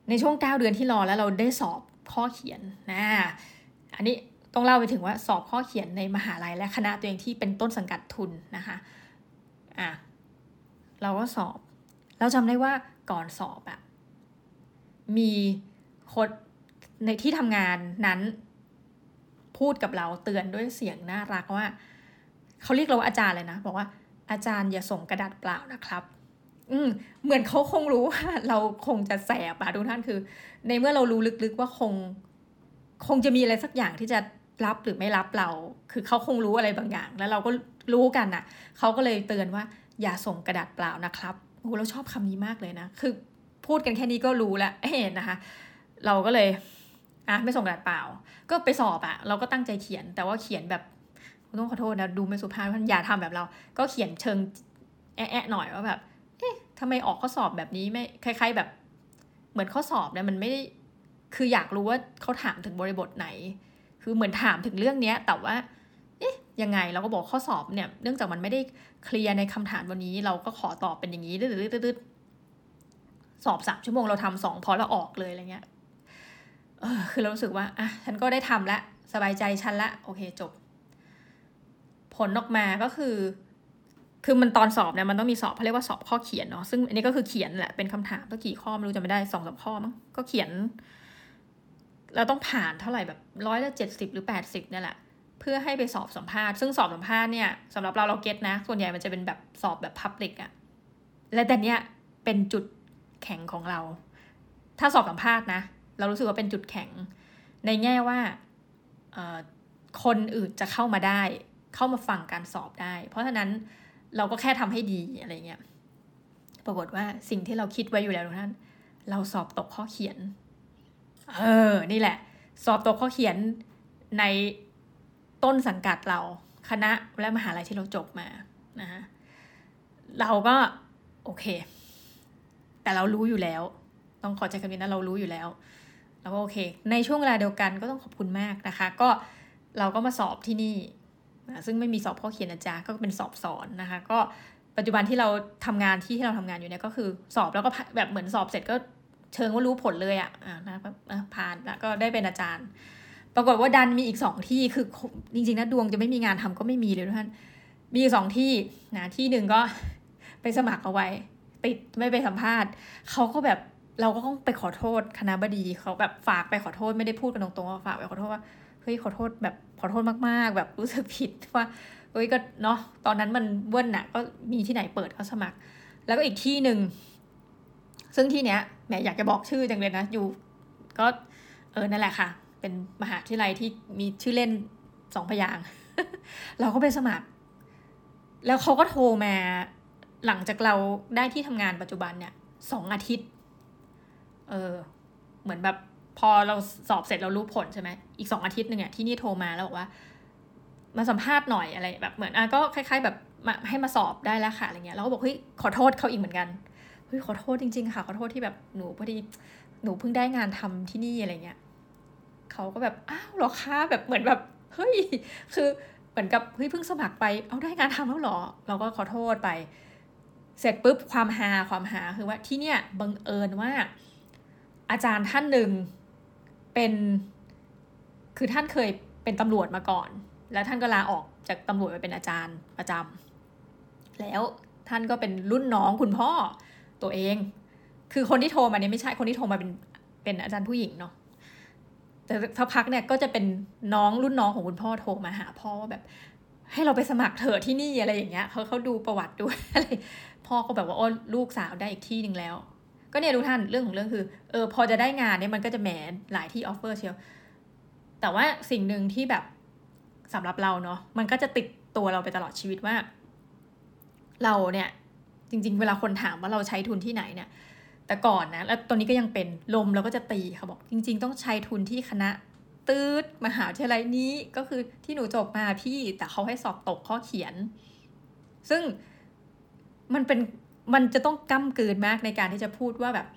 ในช่วงเก้าเดือนที่รอแล้วเราได้สอบข้อเขียนนะอันนี้ต้องเล่าไปถึงว่าสอบข้อเขียนในมหาลัยและคณะตัวเองที่เป็นต้นสังกัดทุนนะคะอะเราก็สอบ เราจำได้ว่าก่อนสอบอะมีคนในที่ทำงานนั้นพูดกับเราเตือนด้วยเสียงน่ารักว่า เขาเรียกเราว่าอาจารย์เลยนะ บอกว่า อาจารย์อย่าส่งกระดาษเปล่านะครับ อืมเหมือนเขาคงรู้ว่าเราคงจะแสบอะทุกท่านคือ ในเมื่อเรารู้ลึกๆว่าคง คงจะมีอะไรสักอย่างที่จะรับหรือไม่รับเรา คือเขาคงรู้อะไรบางอย่าง แล้วเราก็รู้กันอะเขาก็เลยเตือนว่า อย่าส่งกระดาษเปล่านะครับโอ้เราชอบคำนี้มากเลยนะ คือพูดกันแค่นี้ก็รู้แล้วเห็นนะคะ เราก็เลยอะไม่ส่งกระดาษเปล่า ก็ไปสอบอะเราก็ตั้งใจเขียน แต่ว่าเขียนแบบ ต้องขอโทษนะดูไม่สุภาพท่านอย่าทำแบบเรา ก็เขียนเชิงแอะๆหน่อยว่าแบบ เอ๊ะทำไมออกข้อสอบแบบนี้ไม่คล้ายๆแบบ เหมือนข้อสอบเนี่ยมันไม่ได้คืออยากรู้ว่าเขาถามถึงบริบทไหน คือเหมือนถามถึงเรื่องเนี้ย แต่ว่า เอ๊ะยังไงเราก็บอกข้อสอบเนี่ย เนื่องจากมันไม่ได้เคลียร์ในคำถามวันนี้ เราก็ขอตอบเป็นอย่างนี้ดืดๆสอบสามชั่วโมงเราทำสองพอแล้วออกเลยอะไรเงี้ยเออคือเรารู้สึกว่าอะฉันก็ได้ทำแล้วสบายใจฉันละ โอเคจบ ผลออกมาก็คือ คือมันตอนสอบเนี่ยมันต้องมีสอบเขาเรียกว่าสอบข้อเขียนเนาะซึ่งอันนี้ก็คือเขียนแหละเป็นคำถามก็กี่ข้อไม่รู้จะไม่ได้สองสามข้อมั้งก็เขียน เราต้องผ่านเท่าไหร่แบบร้อยละเจ็ดสิบหรือแปดสิบเนี่ยแหละเพื่อให้ไปสอบสัมภาษณ์ซึ่งสอบสัมภาษณ์เนี่ยสำหรับเราเราเก็ตนะ ส่วนใหญ่มันจะเป็นแบบสอบแบบพับลิกอะและแต่เนี้ยเป็นจุดแข็งของเรา ถ้าสอบสัมภาษณ์นะ เรารู้สึกว่าเป็นจุดแข็ง ในแง่ว่าคนอื่นจะเข้ามาได้ เข้ามาฟังการสอบได้ เพราะฉะนั้นเราก็แค่ทำให้ดีอะไรเงี้ย ปรากฏว่าสิ่งที่เราคิดไว้อยู่แล้วทุกท่าน เราสอบตกข้อเขียน เออ นี่แหละ สอบตกข้อเขียนในต้นสังกัดเราคณะและมหาลัยที่เราจบมานะฮะเราก็โอเค แต่เรารู้อยู่แล้ว ต้องขอใจคำนี้นะเรารู้อยู่แล้วเราก็โอเค ในช่วงเวลาเดียวกันก็ต้องขอบคุณมากนะคะ ก็เราก็มาสอบที่นี่ นะซึ่งไม่มีสอบข้อเขียนนะจ๊ะก็เป็นสอบสอนนะคะ ก็ปัจจุบันที่เราทำงานที่ที่เราทำงานอยู่เนี่ยก็คือสอบแล้วก็แบบเหมือนสอบเสร็จก็เชิงว่ารู้ผลเลยอะ่ะนะผ่านแล้วก็ได้เป็นอาจารย์ ปรากฏว่าดันมีอีกสองที่คือจริงๆนะดวงจะไม่มีงานทำก็ไม่มีเลยทุกท่านมีสองที่นะที่หนึ่งก็ไปสมัครเอาไว้ ติดไม่ไปสัมภาษณ์เขาก็แบบเราก็ต้องไปขอโทษคณะบดีเขาแบบฝากไปขอโทษไม่ได้พูดกันตรงๆว่าฝากไปขอโทษว่าเฮ้ยขอโทษแบบ ขอโทษมากๆ แบบรู้สึกผิดว่าเฮ้ยก็เนาะตอนนั้นมันเว้นน่ะก็มีที่ไหนเปิดเขาสมัคร แล้วก็อีกที่หนึ่งซึ่งที่เนี้ยแหมอยากจะบอกชื่อจังเลยนะ อยู่ก็เออนั่นแหละค่ะ เป็นมหาวิทยาลัยที่มีชื่อเล่นสองพยางเราก็ไปสมัคร แล้วเขาก็โทรมาหลังจากเราได้ที่ทำงานปัจจุบันเนี่ยสองอาทิตย์ เออ เหมือนแบบ พอเราสอบเสร็จเรารู้ผลใช่ไหมอีกสองอาทิตย์หนึ่งอะที่นี่โทรมาแล้วบอกว่า มาสัมภาษณ์หน่อยอะไรแบบเหมือนอะก็คล้ายๆ แบบมาให้มาสอบได้แล้วค่ะอะไรเงี้ยเราก็บอกเฮ้ยขอโทษเขาอีกเหมือนกันเฮ้ยขอโทษจริง ๆ ค่ะขอโทษที่แบบหนูพอดีหนูเพิ่งได้งานทำที่นี่อะไรเงี้ยเขาก็แบบอ้าวหรอคะแบบเหมือนแบบเฮ้ยคือเหมือนกับเฮ้ยเพิ่งสมัครไปเอาได้งานทำแล้วหรอ เราก็ขอโทษไป เสร็จปุ๊บความหาความหาคือว่าที่เนี่ยบังเอิญว่า อาจารย์ท่านหนึ่ง เป็นคือท่านเคยเป็นตำรวจมาก่อน แล้วท่านก็ลาออกจากตำรวจไปเป็นอาจารย์ประจำแล้วท่านก็เป็นรุ่นน้องคุณพ่อตัวเอง คือคนที่โทรมาเนี่ยไม่ใช่คนที่โทรมาเป็นเป็นอาจารย์ผู้หญิงเนาะแต่สักพักเนี่ยก็จะเป็นน้องรุ่นน้องของคุณพ่อโทรมาหาพ่อว่าแบบ ให้เราไปสมัครเถอะที่นี่อะไรอย่างเงี้ยเขาเขาดูประวัติด้วยอะไรพ่อก็แบบว่าโอ้ลูกสาวได้อีกที่หนึ่งแล้ว ก็เนี่ยทุกท่านเรื่องของเรื่องคือเออพอจะได้งานเนี่ยมันก็จะแหมหลายที่ออฟเฟอร์เชียวแต่ว่าสิ่งหนึ่งที่แบบสำหรับเราเนาะมันก็จะติดตัวเราไปตลอดชีวิตว่า เราเนี่ย จริง ๆ เวลาคนถามว่าเราใช้ทุนที่ไหนเนี่ย แต่ก่อนนะแล้วตอนนี้ก็ยังเป็นลมเราก็จะตีเขาบอก จริง ๆ ต้องใช้ทุนที่คณะตืดมหาวิทยาลัยนี้ก็คือที่หนูจบมาพี่แต่เขาให้สอบตกข้อเขียน ซึ่งมันเป็น มันจะต้องก้ากลืนมากในการที่จะพูดว่าแบบ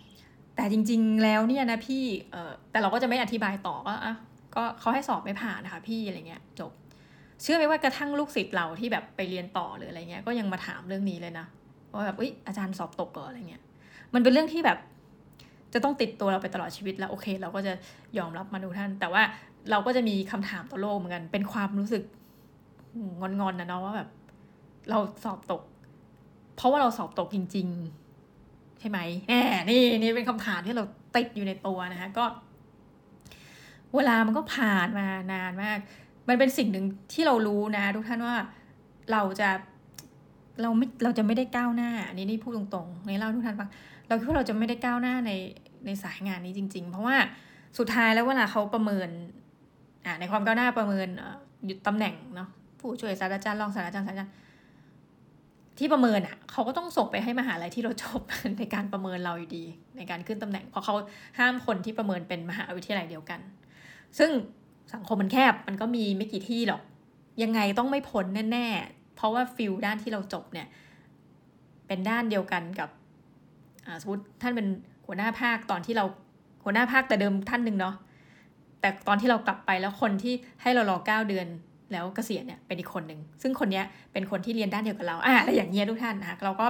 แต่จริง ๆ แล้วเนี่ยนะพี่เออแต่เราก็จะไม่อธิบายต่อก็อะก็เขาให้สอบไม่ผ่านนะคะพี่อะไรเงี้ยจบ เชื่อไหมว่ากระทั่งลูกศิษย์เราที่แบบไปเรียนต่อหรืออะไรเงี้ยก็ยังมาถามเรื่องนี้เลยนะว่าแบบอุ้ยอาจารย์สอบตกเหรออะไรเงี้ย มันเป็นเรื่องที่แบบจะต้องติดตัวเราไปตลอดชีวิตแล้วโอเค เราก็จะยอมรับมาดูท่าน แต่ว่าเราก็จะมีคำถามต่อโลกเหมือนกัน เป็นความรู้สึกงอนๆนะเนาะว่าแบบ เราสอบตก เพราะว่าเราสอบตกจริง ๆ ใช่ไหมแหมนี่นี่เป็นคำถามที่เราติดอยู่ในตัวนะคะก็ เวลามันก็ผ่านมานานมาก มันเป็นสิ่งหนึ่งที่เรารู้นะ ทุกท่านว่าเราจะเราไม่เราจะไม่ได้ก้าวหน้า อันนี้นี่พูดตรงๆ ในเล่าทุกท่านฟังเราคิดว่าเราจะไม่ได้ก้าวหน้าในในสายงานนี้จริง ๆ เพราะว่าสุดท้ายแล้วเวลาเขาประเมินอ่าในความก้าวหน้าประเมินหยุดตำแหน่งเนาะผู้ช่วยศาสตราจารย์รองศาสตราจารย์ศาสตราจารย์ ที่ประเมินอะเขาก็ต้องส่งไปให้มหาลัยที่เราจบในการประเมินเราอยู่ดี ในการขึ้นตำแหน่งเพราะเขาห้ามคนที่ประเมินเป็นมหาวิทยาลัยเดียวกัน ซึ่งสังคมมันแคบมันก็มีไม่กี่ที่หรอก ยังไงต้องไม่พ้นแน่ๆ เพราะว่าฟิลด้านที่เราจบเนี่ย เป็นด้านเดียวกันกับสมมติท่านเป็นหัวหน้าภาคตอนที่เราหัวหน้าภาคแต่เดิมท่านหนึ่งเนาะแต่ตอนที่เรากลับไปแล้วคนที่ให้เรารอเก้าเดือน แล้วเกษียณเนี่ยเป็นอีกคนหนึ่งซึ่งคนเนี้ยเป็นคนที่เรียนด้านเดียวกับเราอ่าอะไรอย่างเงี้ยทุกท่านนะคะเราก็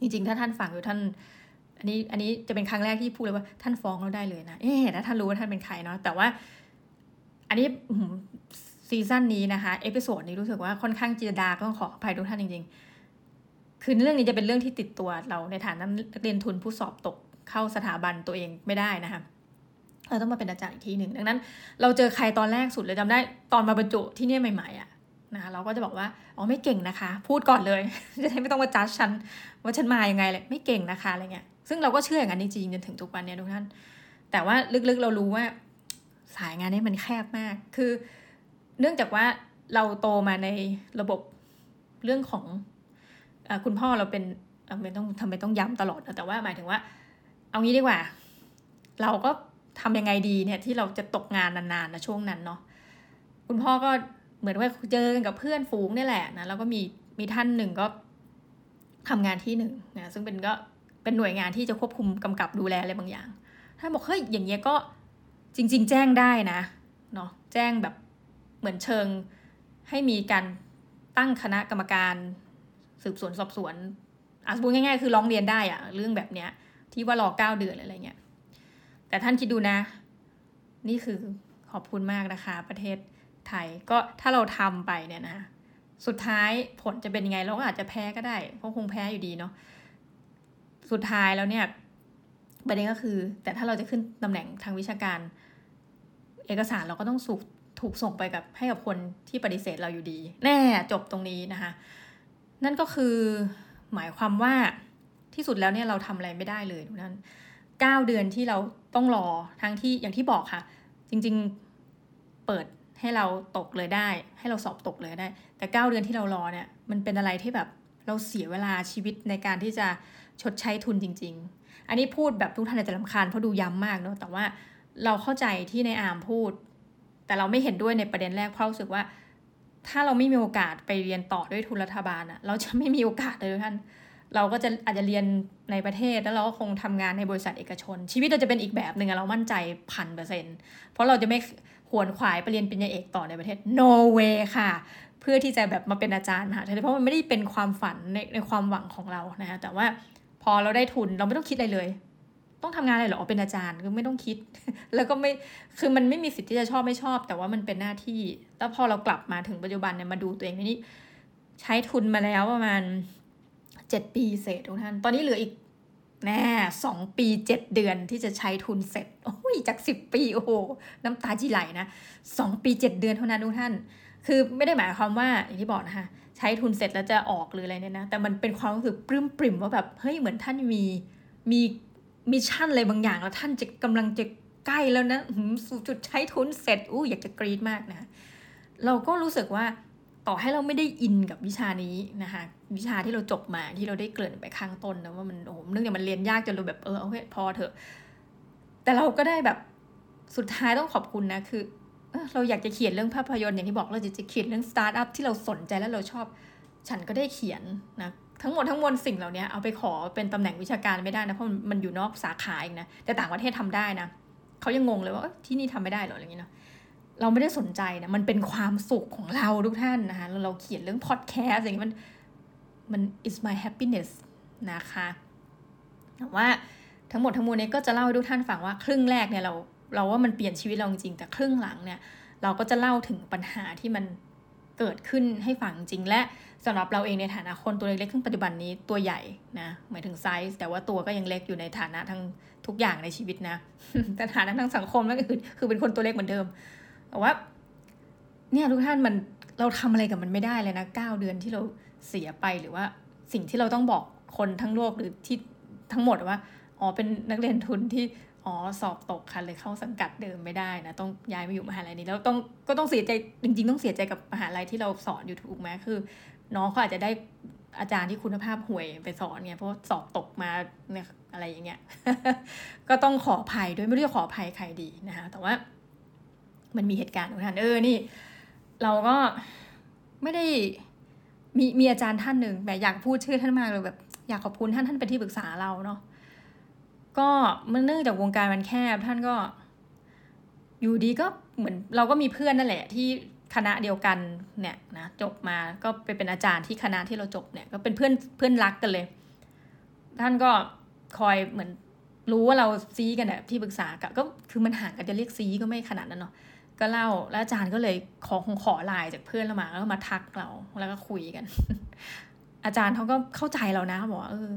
จริงๆ ถ้าท่านฟังอยู่ท่าน อันนี้อันนี้จะเป็นครั้งแรกที่พูดเลยว่าท่านฟ้องเราได้เลยนะเอ๊ะถ้าท่านรู้ว่าท่านเป็นใครเนาะแต่ว่า อันนี้ season นี้นะคะ episode นี้รู้สึกว่าค่อนข้างจีดาก็ขออภัยทุกท่านจริง ๆ คือเรื่องนี้จะเป็นเรื่องที่ติดตัวเราในฐานะนักเรียนทุนผู้สอบตกเข้าสถาบันตัวเองไม่ได้นะคะ เราต้องมาเป็นอาจารย์อีกทีหนึ่งดังนั้น เราเจอใครตอนแรกสุดเลยจำได้ตอนมาบรรจุที่นี่ใหม่ๆอะนะเราก็จะบอกว่าอ๋อไม่เก่งนะคะ พูดก่อนเลยจะได้ไม่ต้องมาจัดฉันว่าฉันมายังไงเลยไม่เก่งนะคะอะไรเงี้ยซึ่งเราก็เชื่ออย่างนั้นจริงๆจนถึงทุกวันนี้ทุกท่านแต่ว่าลึกๆเรารู้ว่าสายงานนี้มันแคบมาก คือ เนื่องจากว่าเราโตมาในระบบเรื่องของอคุณพ่อเราเป็นไม่ต้องทำไมต้องย้ำตลอดนะแต่ว่าหมายถึงว่า เอางี้ดีกว่า เราก็ ทำยังไงดีเนี่ยที่เราจะตกงานนานๆนะช่วงนั้นเนาะคุณพ่อก็เหมือนว่าเจอกันกับเพื่อนฝูงนี่แหละนะแล้วก็มีมีท่านหนึ่งก็ทำงานที่หนึ่งนะซึ่งเป็นก็เป็นหน่วยงานที่จะควบคุมกำกับดูแลอะไรบางอย่างท่านบอกเฮ้ยอย่างเงี้ยก็จริง ๆ แจ้งได้นะเนาะแจ้งแบบเหมือนเชิงให้มีการตั้งคณะกรรมการสืบสวนสอบสวนอาสบูง่ายๆ คือร้องเรียนได้อะเรื่องแบบเนี้ยที่ว่ารอเก้าเดือนอะไรเงี้ย แต่ท่านคิดดูนะ นี่คือขอบคุณมากนะคะ ประเทศไทยก็ถ้าเราทำไปเนี่ยนะ สุดท้ายผลจะเป็นยังไง เราก็อาจจะแพ้ก็ได้เพราะคงแพ้อยู่ดีเนาะสุดท้ายแล้วเนี่ยประเด็นก็คือ แต่ถ้าเราจะขึ้นตำแหน่งทางวิชาการ เอกสารเราก็ต้องสุกถูกส่งไปกับให้กับคนที่ปฏิเสธเราอยู่ดี แน่จบตรงนี้นะคะ นั่นก็คือหมายความว่าที่สุดแล้วเนี่ยเราทำอะไรไม่ได้เลยนั้นเก้าเดือนที่เรา ต้องรอทั้งที่อย่างที่บอกค่ะ จริงๆเปิดให้เราตกเลยได้ ให้เราสอบตกเลยได้ แต่เก้าเดือนที่เรารอเนี่ยมันเป็นอะไรที่แบบเราเสียเวลาชีวิตในการที่จะชดใช้ทุนจริง ๆ อันนี้พูดแบบทุกท่านอาจจะลำคาญเพราะดูย้ำมากเนาะแต่ว่าเราเข้าใจที่ในอามพูด แต่เราไม่เห็นด้วยในประเด็นแรกเพราะรู้สึกว่า ถ้าเราไม่มีโอกาสไปเรียนต่อด้วยทุนรัฐบาลอะเราจะไม่มีโอกาสเลยท่าน เราก็จะอาจจะเรียนในประเทศแล้วเราก็คงทำงานในบริษัทเอกชน ชีวิตเราจะเป็นอีกแบบหนึ่งเรามั่นใจพันเปอร์เซ็นเพราะเราจะไม่ขวนขวายไปเรียนปริญญาเอกต่อในประเทศ no way ค่ะ เพื่อที่จะแบบมาเป็นอาจารย์ค่ะเพราะมันไม่ได้เป็นความฝันในในความหวังของเรานะคะแต่ว่าพอเราได้ทุนเราไม่ต้องคิดอะไรเลย ต้องทำงานอะไรหรอเป็นอาจารย์ก็ไม่ต้องคิด แล้วก็ไม่คือมันไม่มีสิทธิ์ที่จะชอบไม่ชอบ แต่ว่ามันเป็นหน้าที่ แล้วพอเรากลับมาถึงปัจจุบันเนี่ยมาดูตัวเองนี่ใช้ทุนมาแล้วประมาณ เจ็ดปีเศษทุกท่าน ตอนนี้เหลืออีกแน่สองปีเจ็ดเดือนที่จะใช้ทุนเสร็จ โอ้ยจากสิบปี โอ้โห น้ำตาจีไหลนะสองปีเจ็ดเดือนเท่านั้นทุกท่าน คือไม่ได้หมายความว่าอย่างที่บอกนะคะใช้ทุนเสร็จแล้วจะออกหรืออะไรเนี่ยนะ แต่มันเป็นความรู้สึกปลื้มปริ่มว่าแบบเฮ้ยเหมือนท่านมีมี mission อะไรบางอย่าง แล้วท่านจะกำลังจะใกล้แล้วนะสู่จุดใช้ทุนเสร็จอู้อยากจะกรี๊ดมากนะเราก็รู้สึกว่า ต่อให้เราไม่ได้อินกับวิชานี้นะคะวิชาที่เราจบมาที่เราได้เกริ่นไปข้างต้นนะว่ามันโอ้โหเนื่องจากมันเรียนยากจนเราแบบเออโอเคพอเถอะ แต่เราก็ได้แบบสุดท้ายต้องขอบคุณนะคือเราอยากจะเขียนเรื่องภาพยนตร์อย่างที่บอกเราจะจะเขียนเรื่องสตาร์ทอัพที่เราสนใจและเราชอบ ฉันก็ได้เขียนนะทั้งหมดทั้งมวลสิ่งเหล่านี้เอาไปขอเป็นตำแหน่งวิชาการไม่ได้นะเพราะมันอยู่นอกสาขาเองนะแต่ต่างประเทศทำได้นะเขายังงงเลยว่าที่นี่ทำไม่ได้หรออะไรอย่างนี้เนาะ เราไม่ได้สนใจนะมันเป็นความสุขของเราทุกท่านนะคะเราเขียนเรื่องพอดแคสต์อย่างนี้มันมัน is my happiness นะคะแต่ว่าทั้งหมดทั้งมวลนี้ก็จะเล่าให้ทุกท่านฟังว่าครึ่งแรกเนี่ยเราเราว่ามันเปลี่ยนชีวิตเราจริงแต่ครึ่งหลังเนี่ย เราก็จะเล่าถึงปัญหาที่มันเกิดขึ้นให้ฟังจริง และสำหรับเราเองในฐานะคนตัวเล็กๆขึ้นปัจจุบันนี้ตัวใหญ่นะหมายถึงไซส์แต่ว่าตัวก็ยังเล็กอยู่ในฐานะทั้งทุกอย่างในชีวิตนะแต่ฐานะทางสังคมก็คือคือเป็นคนตัวเล็กเหมือนเดิม แต่ว่า เนี่ยทุกท่านมันเราทำอะไรกับมันไม่ได้เลยนะเก้าเดือนที่เราเสียไปหรือว่าสิ่งที่เราต้องบอกคนทั้งโลกหรือที่ทั้งหมดว่าอ๋อเป็นนักเรียนทุนที่อ๋อสอบตกค่ะเลยเข้าสังกัดเดิมไม่ได้นะ ต้องย้ายมาอยู่มหาลัยนี้แล้วต้องก็ต้องเสียใจจริง ๆ ต้องเสียใจกับมหาลัยที่เราสอนอยู่ถูกไหมคือ น้องเขาอาจจะได้อาจารย์ที่คุณภาพห่วยไปสอนเนี่ยเพราะสอบตกมาเนี่ยอะไรอย่างเงี้ยก็ต้องขออภัยด้วยไม่รู้จะขออภัยใครดีนะคะแต่ว่า มันมีเหตุการณ์ทุกท่านเออนี่ เราก็ไม่ได้มีมีอาจารย์ท่านหนึ่งแบบอยากพูดชื่อท่านมากเลยแบบ อยากขอบคุณท่านท่านเป็นที่ปรึกษาเราเนาะก็มันเนื่องจากวงการมันแคบท่านก็ อยู่ดีก็เหมือนเราก็มีเพื่อนนั่นแหละ ที่คณะเดียวกันเนี่ยนะจบมาก็ไปเป็นอาจารย์ที่คณะที่เราจบเนี่ย ก็เป็นเพื่อนเพื่อนรักกันเลย ท่านก็คอยเหมือนรู้ว่าเราซีกันเนี่ยที่ปรึกษาก็คือมันห่างกันจะเรียกซีก็ไม่ขนาดนั้นเนาะ ก็เล่าแล้วอาจารย์ก็เลยขอคงขอไลน์จากเพื่อนเรามาแล้วมาทักเราแล้วก็คุยกัน อาจารย์เขาก็เข้าใจเรานะบอกว่าเออ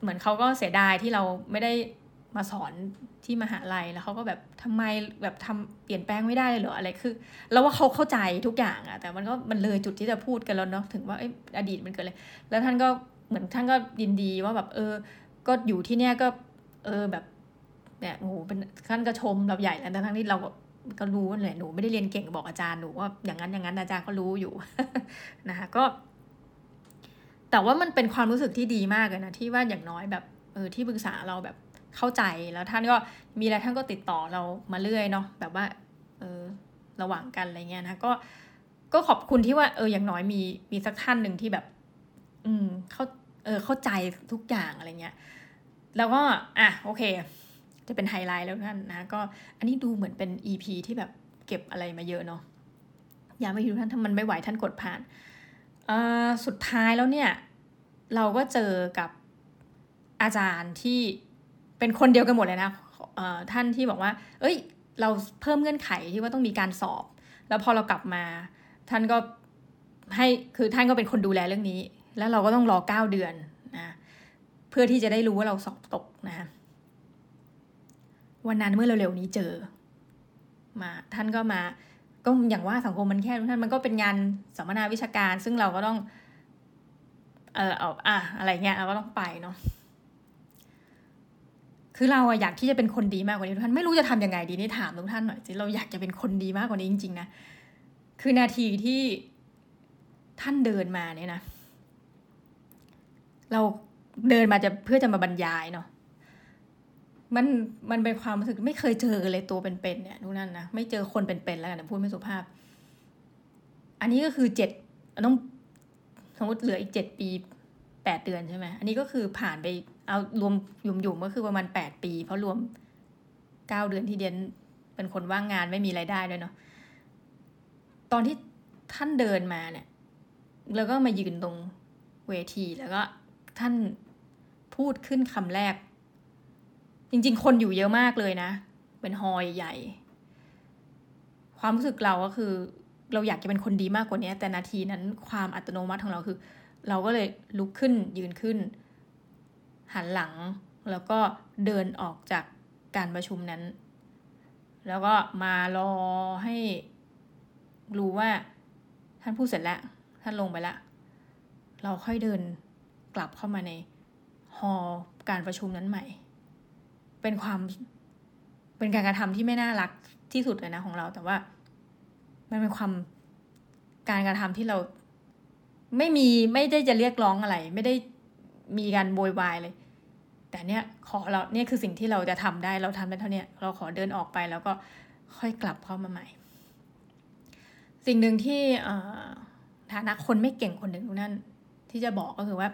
เหมือนเขาก็เสียดายที่เราไม่ได้มาสอนที่มหาลัยแล้วเขาก็แบบทำไมแบบทำเปลี่ยนแปลงไม่ได้เลยเหรออะไรคือเราว่าเขาเข้าใจทุกอย่างอะแต่มันก็มันเลยจุดที่จะพูดกันแล้วเนาะถึงว่าอดีตมันเกิดเลยแล้วท่านก็เหมือนท่านก็ยินดีว่าแบบ เออ ก็อยู่ที่เนี้ยก็ เออแบบเนี่ยโอ้โหเป็นขั้นกระชมเราใหญ่แล้วทั้งที่เรา ก็รู้แหละหนูไม่ได้เรียนเก่งบอกอาจารย์หนูว่าอย่างนั้นอย่างนั้นอาจารย์ก็รู้อยู่นะคะก็ แต่ว่ามันเป็นความรู้สึกที่ดีมากเลยนะที่ว่าอย่างน้อยแบบเออที่ปรึกษาเราแบบเข้าใจแล้วท่านก็มีอะไรท่านก็ติดต่อเรามาเรื่อยเนาะแบบว่าเออระหว่างกันอะไรเงี้ยนะก็ก็ขอบคุณที่ว่าเอออย่างน้อยมีมีสักท่านหนึ่งที่แบบ อืมเข้าเออเข้าใจทุกอย่างอะไรเงี้ย แล้วก็ อะโอเค จะเป็นไฮไลท์แล้วท่านนะก็อันนี้ดูเหมือนเป็น EP ที่แบบเก็บอะไรมาเยอะเนาะอย่าไปดูท่านถ้ามันไม่ไหวท่านกดผ่านอ่าสุดท้ายแล้วเนี่ย เราก็เจอกับอาจารย์ที่เป็นคนเดียวกันหมดเลยนะท่านที่บอกว่า เอ้ย เราเพิ่มเงื่อนไขที่ว่าต้องมีการสอบ แล้วพอเรากลับมา ท่านก็ให้คือท่านก็เป็นคนดูแลเรื่องนี้ แล้วเราก็ต้องรอเก้าเดือนนะเพื่อที่จะได้รู้ว่าเราสอบตกนะ วันนั้นเมื่อเร็วๆนี้เจอ มาท่านก็มาก็อย่างว่าสังคมมันแค่ท่านมันก็เป็นงานสัมมนาวิชาการ ซึ่งเราก็ต้อง เออเอาอะอะไรเงี้ยเราก็ต้องไปเนาะคือเราอยากที่จะเป็นคนดีมากกว่านี้ทุกท่านไม่รู้จะทํำยังไงดีนี่ถามทุกท่านหน่อยสิเราอยากจะเป็นคนดีมากกว่านี้จริงๆนะคือนาทีที่ท่านเดินมาเนี่ยนะ เราเดินมาจะเพื่อจะมาบรรยายเนาะ มันมันเป็นความรู้สึกไม่เคยเจอเลยตัวเป็นๆเนี่ยทุกนั่นนะไม่เจอคนเป็นๆแล้วกันพูดไม่สุภาพ อันนี้ก็คือเจ็ดต้องสมมติเหลืออีกเจ็ดปีแปดเดือนใช่ไหมอันนี้ก็คือผ่านไปเอารวมยุ่มๆก็คือประมาณแปดปี เพราะรวมเก้าเดือนที่เดียนเป็นคนว่างงานไม่มีไรายได้ด้วยเนาะตอนที่ท่านเดินมาเนี่ย แล้วก็มายืนตรงเวทีแล้วก็ท่านพูดขึ้นคำแรก จริง ๆ คนอยู่เยอะมากเลยนะ เป็นฮอยใหญ่ ความรู้สึกเราก็คือ เราอยากจะเป็นคนดีมากกว่านี้ แต่นาทีนั้นความอัตโนมัติของเราคือ เราก็เลยลุกขึ้นยืนขึ้น หันหลัง แล้วก็เดินออกจากการประชุมนั้น แล้วก็มารอให้รู้ว่าท่านพูดเสร็จแล้ว ท่านลงไปแล้วเราค่อยเดินกลับเข้ามาในฮอลการประชุมนั้นใหม่ เป็นความเป็นการกระทำที่ไม่น่ารักที่สุดเลยนะของเรา แต่ว่ามันเป็นความการกระทำที่เราไม่มีไม่ได้จะเรียกร้องอะไร ไม่ได้มีการโวยวายเลย แต่เนี้ยขอเราเนี่ยคือสิ่งที่เราจะทำได้เราทำได้เท่านี้เราขอเดินออกไปแล้วก็ค่อยกลับเข้ามาใหม่ สิ่งหนึ่งที่ฐานะคนไม่เก่งคนหนึ่งนั่นที่จะบอกก็คือว่า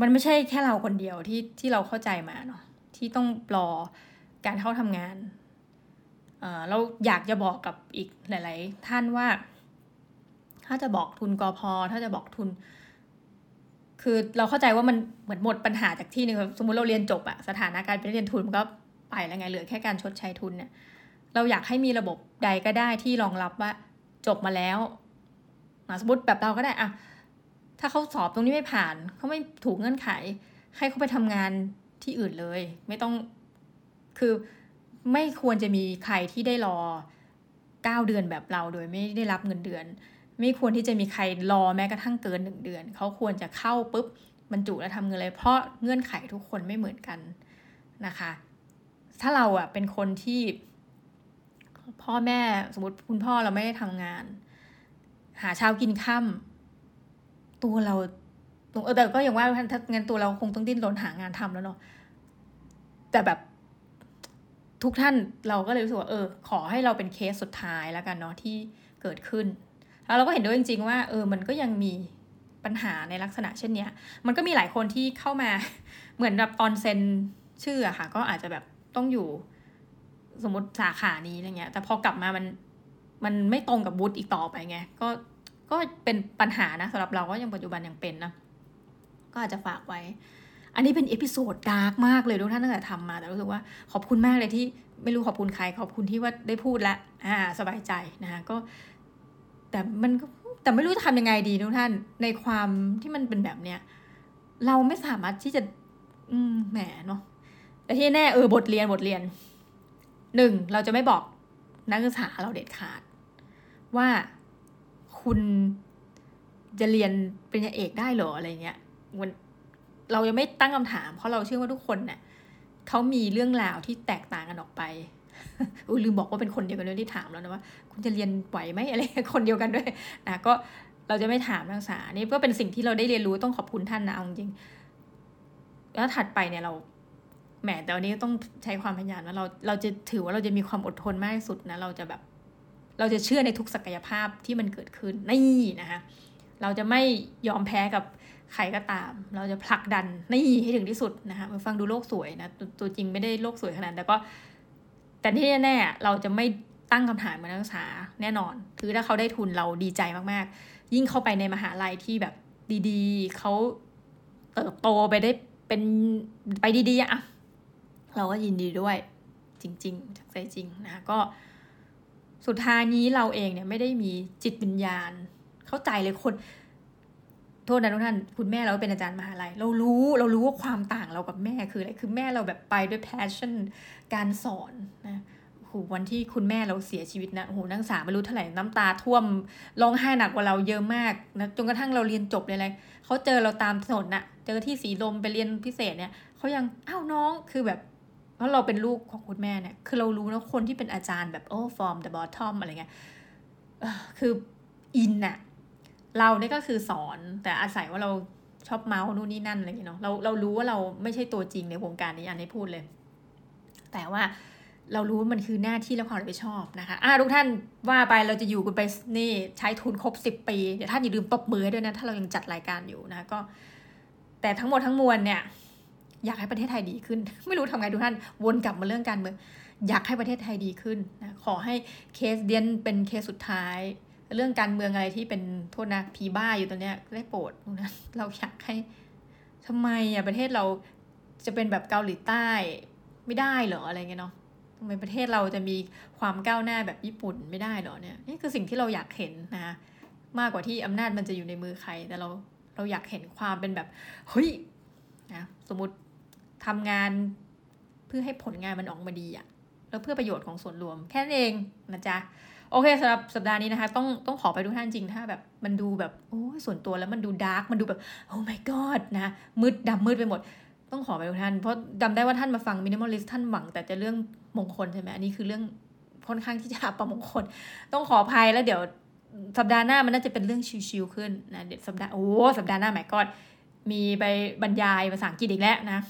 มันไม่ใช่แค่เราคนเดียวที่ที่เราเข้าใจมาเนาะ ที่ต้องรอการเข้าทำงาน เราอยากจะบอกกับอีกหลาย ๆ ท่านว่า ถ้าจะบอกทุนกอพอถ้าจะบอกทุน คือเราเข้าใจว่ามันเหมือนหมดปัญหาจากที่หนึ่งสมมติเราเรียนจบอะสถานะการเป็นเรียนทุนมันก็ไปแล้วไงเหลือแค่การชดใช้ทุนเนี่ยเราอยากให้มีระบบใดก็ได้ที่รองรับว่าจบมาแล้วสมมติแบบเราก็ได้อะถ้าเขาสอบตรงนี้ไม่ผ่านเขาไม่ถูกเงื่อนไข ให้เขาไปทำงาน ที่อื่นเลย ไม่ต้องคือไม่ควรจะมีใครที่ได้รอเก้าเดือนแบบเราโดยไม่ได้รับเงินเดือน ไม่ควรที่จะมีใครรอแม้กระทั่งเกินหนึ่งเดือน เขาควรจะเข้าปุ๊บบรรจุและทำเงินเลย เพราะเงื่อนไขทุกคนไม่เหมือนกันนะคะ ถ้าเราอะเป็นคนที่พ่อแม่สมมติคุณพ่อเราไม่ได้ทำงาน หาเช้ากินค่ำตัวเรา แต่ก็อย่างว่าถ้าเงั้นตัวเราคงต้องดิ้นรนหางานทำแล้วเนาะแต่แบบทุกท่านเราก็เลยรู้สึกว่าเออ ขอให้เราเป็นเคสสุดท้ายแล้วกันเนาะที่เกิดขึ้น แล้วเราก็เห็นด้วยจริง ๆ ว่า เออ มันก็ยังมีปัญหาในลักษณะเช่นเนี้ย มันก็มีหลายคนที่เข้ามาเหมือนแบบตอนเซ็นชื่ออะค่ะ ก็อาจจะแบบต้องอยู่สมมติสาขานี้อะไรเงี้ย แต่พอกลับมามันมันไม่ตรงกับบูธอีกต่อไปไง ก็ก็เป็นปัญหานะสำหรับเราก็ยังปัจจุบันยังเป็นนะ ก็อาจจะฝากไว้ อันนี้เป็น episode dark มากเลยทุกท่านตั้งแต่ทำมา แต่รู้สึกว่าขอบคุณมากเลยที่ไม่รู้ขอบคุณใคร ขอบคุณที่ว่าได้พูดแล้วอ่า สบายใจนะคะก็ แต่มันแต่ไม่รู้จะทำยังไงดีทุกท่านในความที่มันเป็นแบบเนี้ยเราไม่สามารถที่จะ อืมแหมเนาะแต่ที่แน่เออบทเรียนบทเรียนหนึ่งเราจะไม่บอกนักศึกษาเราเด็ดขาด ว่าคุณจะเรียนปริญญาเอกได้หรออะไรเงี้ย มันเรายังไม่ตั้งคำถาม เพราะเราเชื่อว่าทุกคนเนี่ยเขามีเรื่องราวที่แตกต่างกันออกไปอุ้ยลืมบอกว่าเป็นคนเดียวกันด้วยที่ถามแล้วนะว่า คุณจะเรียนไหวไหมอะไรคนเดียวกันด้วยนะก็เราจะไม่ถามนักศึกษานี่ก็เป็นสิ่งที่เราได้เรียนรู้ต้องขอบคุณท่านนะเอาจริงแล้วถัดไปเนี่ยเราแหมแต่วันนี้ต้องใช้ความพยายามว่าเราเราจะถือว่าเราจะมีความอดทนมากที่สุดนะเราจะแบบ เราจะเชื่อในทุกศักยภาพที่มันเกิดขึ้นนี่นะคะเราจะไม่ยอมแพ้กับ ใครก็ตาม เราจะผลักดันนี่ให้ถึงที่สุดนะคะมาฟังดูโลกสวยนะตัวจริงไม่ได้โลกสวยขนาดแต่ก็ แต่ที่แน่ๆเราจะไม่ตั้งคำถามมานักศึกษาแน่นอนคือถ้าเขาได้ทุนเราดีใจมากๆ ยิ่งเข้าไปในมหาลัยที่แบบดีๆเขาเติบโตไปได้เป็นไปดีๆอะเราก็ยินดีด้วยจริง ๆ จากใจจริงนะก็สุดท้ายนี้เราเองเนี่ยไม่ได้มีจิตวิญญาณ เข้าใจเลยคน โทษนะทุกท่านคุณแม่เราเป็นอาจารย์มหาลัย เรารู้เรารู้ว่าความต่างเรากับแม่คืออะไรคือแม่เราแบบไปด้วย passion การสอนนะโหวันที่คุณแม่เราเสียชีวิตนะโหนักศึกษาไม่รู้เท่าไหร่น้ำตาท่วมร้องไห้หนักกว่าเราเยอะมากนะจนกระทั่งเราเรียนจบเลยอะไรเขาเจอเราตามถนนน่ะ เจอที่สีลมไปเรียนพิเศษเนี่ยเขายังอ้าวน้องคือแบบเพราะเราเป็นลูกของคุณแม่เนี่ยคือเรารู้นะคนที่เป็นอาจารย์แบบโอ้ from the bottom อะไรเงี้ยคืออินน่ะ เราเนี่ยก็คือสอน แต่อาศัยว่าเราชอบเมาส์นู่นนี่นั่นอะไรอย่างเงี้ยเนาะเราเรารู้ว่าเราไม่ใช่ตัวจริงในวงการนี้อันนี้พูดเลย แต่ว่าเรารู้ว่ามันคือหน้าที่และความรับผิดชอบนะคะอ่าทุกท่านว่าไปเราจะอยู่กันไปนี่ใช้ทุนครบสิบปี เดี๋ยวท่านอย่าลืมตบมือด้วยนะ ถ้าเรายังจัดรายการอยู่นะก็ แต่ทั้งหมดทั้งมวลเนี่ย อยากให้ประเทศไทยดีขึ้น ไม่รู้ทำไงทุกท่านวนกลับมาเรื่องการเมืองอยากให้ประเทศไทยดีขึ้นนะขอให้เคสเดียนเป็นเคสสุดท้าย เรื่องการเมืองอะไรที่เป็นโทษนะผีบ้าอยู่ตรงเนี้ยได้โปรดนะเราอยากให้ทำไมอะประเทศเราจะเป็นแบบเกาหลีใต้ไม่ได้เหรออะไรเงี้ยเนาะทำไมประเทศเราจะมีความก้าวหน้าแบบญี่ปุ่นไม่ได้เหรอเนี่ยนี่คือสิ่งที่เราอยากเห็นนะมากกว่าที่อำนาจมันจะอยู่ในมือใคร แต่เราเราอยากเห็นความเป็นแบบเฮ้ยนะสมมติทำงานเพื่อให้ผลงานมันออกมาดีอะแล้วเพื่อประโยชน์ของส่วนรวมแค่นั้นเองนะจ๊ะ โอเคสำหรับสัปดาห์นี้นะคะ ต้องต้องขออภัยทุกท่านจริงถ้าแบบมันดูแบบโอ้ส่วนตัวแล้วมันดู dark มันดูแบบโอ้ my god นะมืดดำมืดไปหมด ต้องขออภัยทุกท่านเพราะจำได้ว่าท่านมาฟัง minimalist ท่านหวัง แต่จะเรื่องมงคลใช่ไหมอันนี้คือเรื่องค่อนข้างที่จะประมงคล ต้องขออภัยแล้วเดี๋ยวสัปดาห์หน้ามันน่าจะเป็นเรื่องชิวๆขึ้นนะเดี๋ยวสัปดาห์โอ้สัปดาห์หน้าหมายก็มีไปบรรยายภาษาอังกฤษอีกแล้วนะ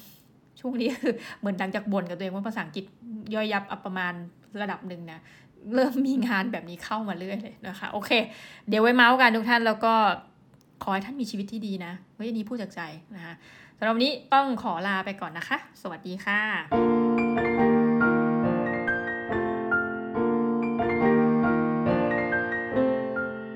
ช่วงนี้คือเหมือนดังจากบ่นกับตัวเองว่าภาษาอังกฤษย่อยยับอัปประมาณระดับหนึ่งนะ เริ่มมีงานแบบนี้เข้ามาเรื่อยเลยนะคะ โอเค เดี๋ยวไว้เมาส์กันทุกท่านแล้วก็ขอให้ท่านมีชีวิตที่ดีนะเฮ้ยอันนี้พูดจากใจนะคะสำหรับวันนี้ต้องขอลาไปก่อนนะคะ สวัสดีค่ะ